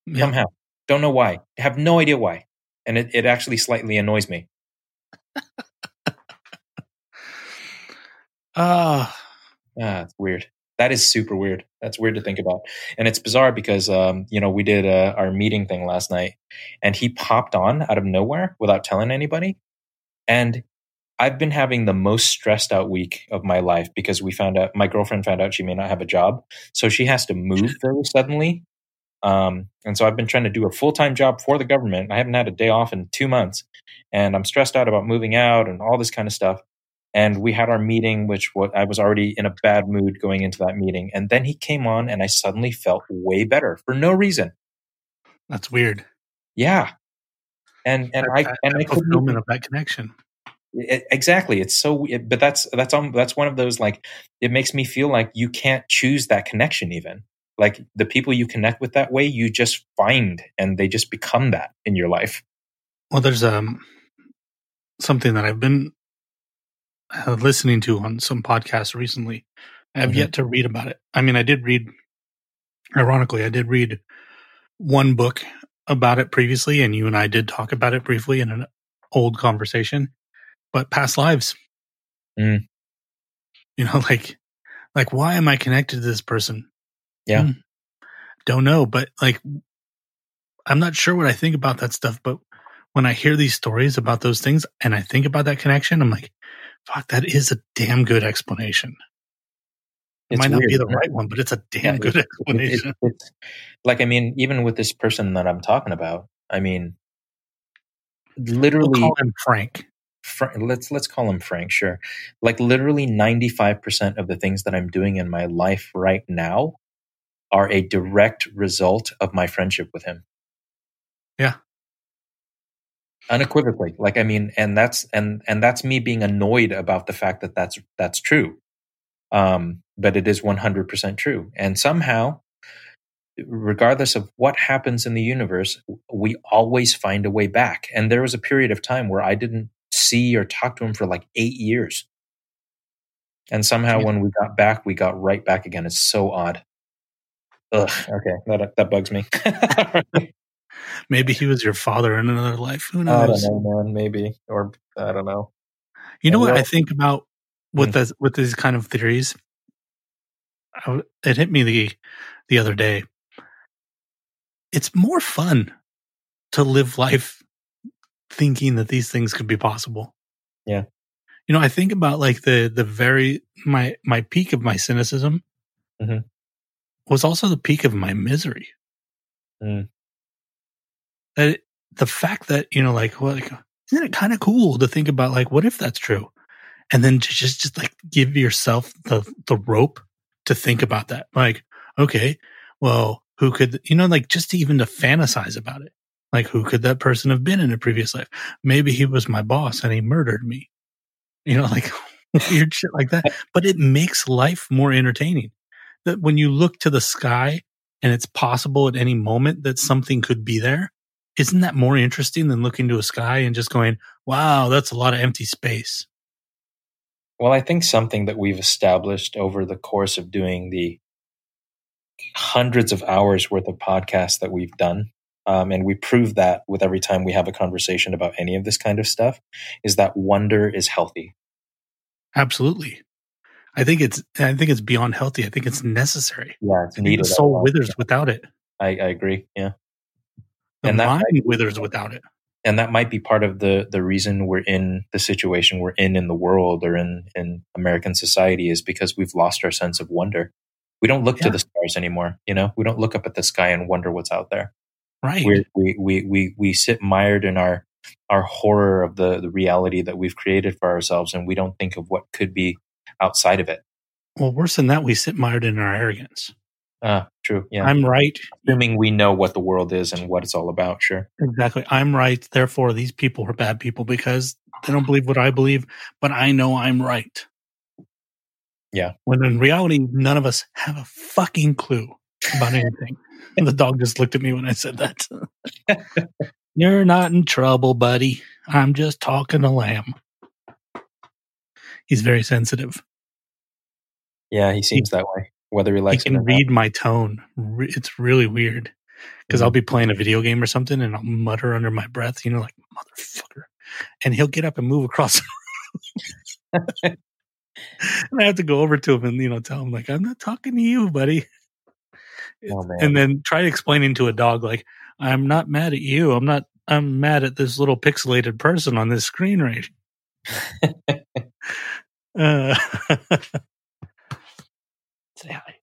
yeah. Somehow, don't know why. Have no idea why, and it, it actually slightly annoys me. Ah, Ah, it's weird. That is super weird. That's weird to think about, and it's bizarre because um, you know we did uh, our meeting thing last night, and he popped on out of nowhere without telling anybody, and I've been having the most stressed out week of my life because we found out my girlfriend found out she may not have a job, so she has to move very suddenly, um, and so I've been trying to do a full time job for the government. I haven't had a day off in two months, and I'm stressed out about moving out and all this kind of stuff and we had our meeting which what i was already in a bad mood going into that meeting and then he came on and i suddenly felt way better for no reason that's weird. yeah and and That- i that- and i that couldn't fulfillment of that connection. it- exactly it's so it, but that's that's um, that's one of those like it makes me feel like you can't choose that connection even like the people you connect with that way you just find and they just become that in your life Well, there's um something that I've been uh, listening to on some podcasts recently. I have Mhm. yet to read about it. I mean, I did read. Ironically, I did read one book about it previously, and you and I did talk about it briefly in an old conversation. But past lives, Mm. you know, like, like why am I connected to this person? Yeah. Hmm. don't know, but like, I'm not sure what I think about that stuff. But when I hear these stories about those things, and I think about that connection, I'm like, fuck, that is a damn good explanation. It It's might not weird, be the it? right one, but it's a Yeah, damn good it- it- explanation. it's like I mean, even with this person that I'm talking about, I mean, We'll literally, call him Frank. Fra- let's let's call him Frank, sure. Like literally, ninety five percent of the things that I'm doing in my life right now are a direct result of my friendship with him. Yeah. unequivocally. Like I mean, and that's and and that's me being annoyed about the fact that that's that's true. Um, but it is one hundred percent true, and somehow regardless of what happens in the universe, we always find a way back. And there was a period of time where I didn't see or talk to him for like eight years. And somehow Yeah. when we got back, we got right back again. It's so odd. Ugh, okay, that, that bugs me. Maybe he was your father in another life. Who I don't knows? know, man. Maybe, or I don't know. You know what I think about with Mm. this, with these kind of theories? I w- It hit me the the other day. It's more fun to live life thinking that these things could be possible. Yeah. You know, I think about like the the very my my peak of my cynicism Mhm. Was also the peak of my misery. Mm. That the fact that you know, like, well, like, isn't it kind of cool to think about like, what if that's true, and then to just just like give yourself the the rope to think about that. Like, okay, well, who could you know, like, just to even to fantasize about it. Like, who could that person have been in a previous life? Maybe he was my boss and he murdered me. You know, like weird shit like that. But it makes life more entertaining. That when you look to the sky and it's possible at any moment that something could be there, isn't that more interesting than looking to a sky and just going, wow, that's a lot of empty space? Well, I think something that we've established over the course of doing the hundreds of hours worth of podcasts that we've done, um, and we prove that with every time we have a conversation about any of this kind of stuff, is that wonder is healthy. Absolutely. I think it's I think it's beyond healthy. I think it's necessary. Yeah, it's needed. the soul withers without it. I, I agree. Yeah, The And that mind might- withers without it. and that might be part of the the reason we're in the situation we're in in the world or in in American society is because we've lost our sense of wonder. We don't look to the stars anymore. You know, we don't look up at the sky and wonder what's out there. Right. We're, we we we we sit mired in our our horror of the the reality that we've created for ourselves, and we don't think of what could be outside of it. Well, worse than that, we sit mired in our arrogance. Ah, true. Yeah, I'm right. assuming we know what the world is and what it's all about. Sure. Exactly. I'm right. Therefore, these people are bad people because they don't believe what I believe, but I know I'm right. Yeah. When in reality, none of us have a fucking clue about anything. and the dog just looked at me when I said that. You're not in trouble, buddy. I'm just talking to Lam. He's very sensitive. Yeah, he seems that way. Whether he He likes it can or not. read my tone. It's really weird because. I'll be playing a video game or something and I'll mutter under my breath, you know, like motherfucker, and he'll get up and move across. and I have to go over to him and you know tell him like I'm not talking to you, buddy. Oh, and then try explaining to a dog like I'm not mad at you. I'm not. I'm mad at this little pixelated person on this screen right. uh, say hi.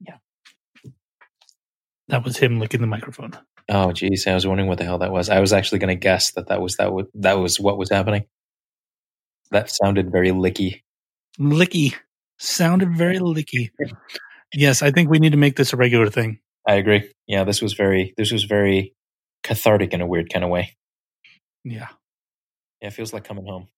Yeah. That was him licking the microphone. Oh, geez, I was wondering what the hell that was. I was actually going to guess that that was that was that was what was happening. That sounded very licky. Licky. Sounded very licky. Yes, I think we need to make this a regular thing. I agree. Yeah, this was very this was very cathartic in a weird kind of way. Yeah. Yeah, it feels like coming home.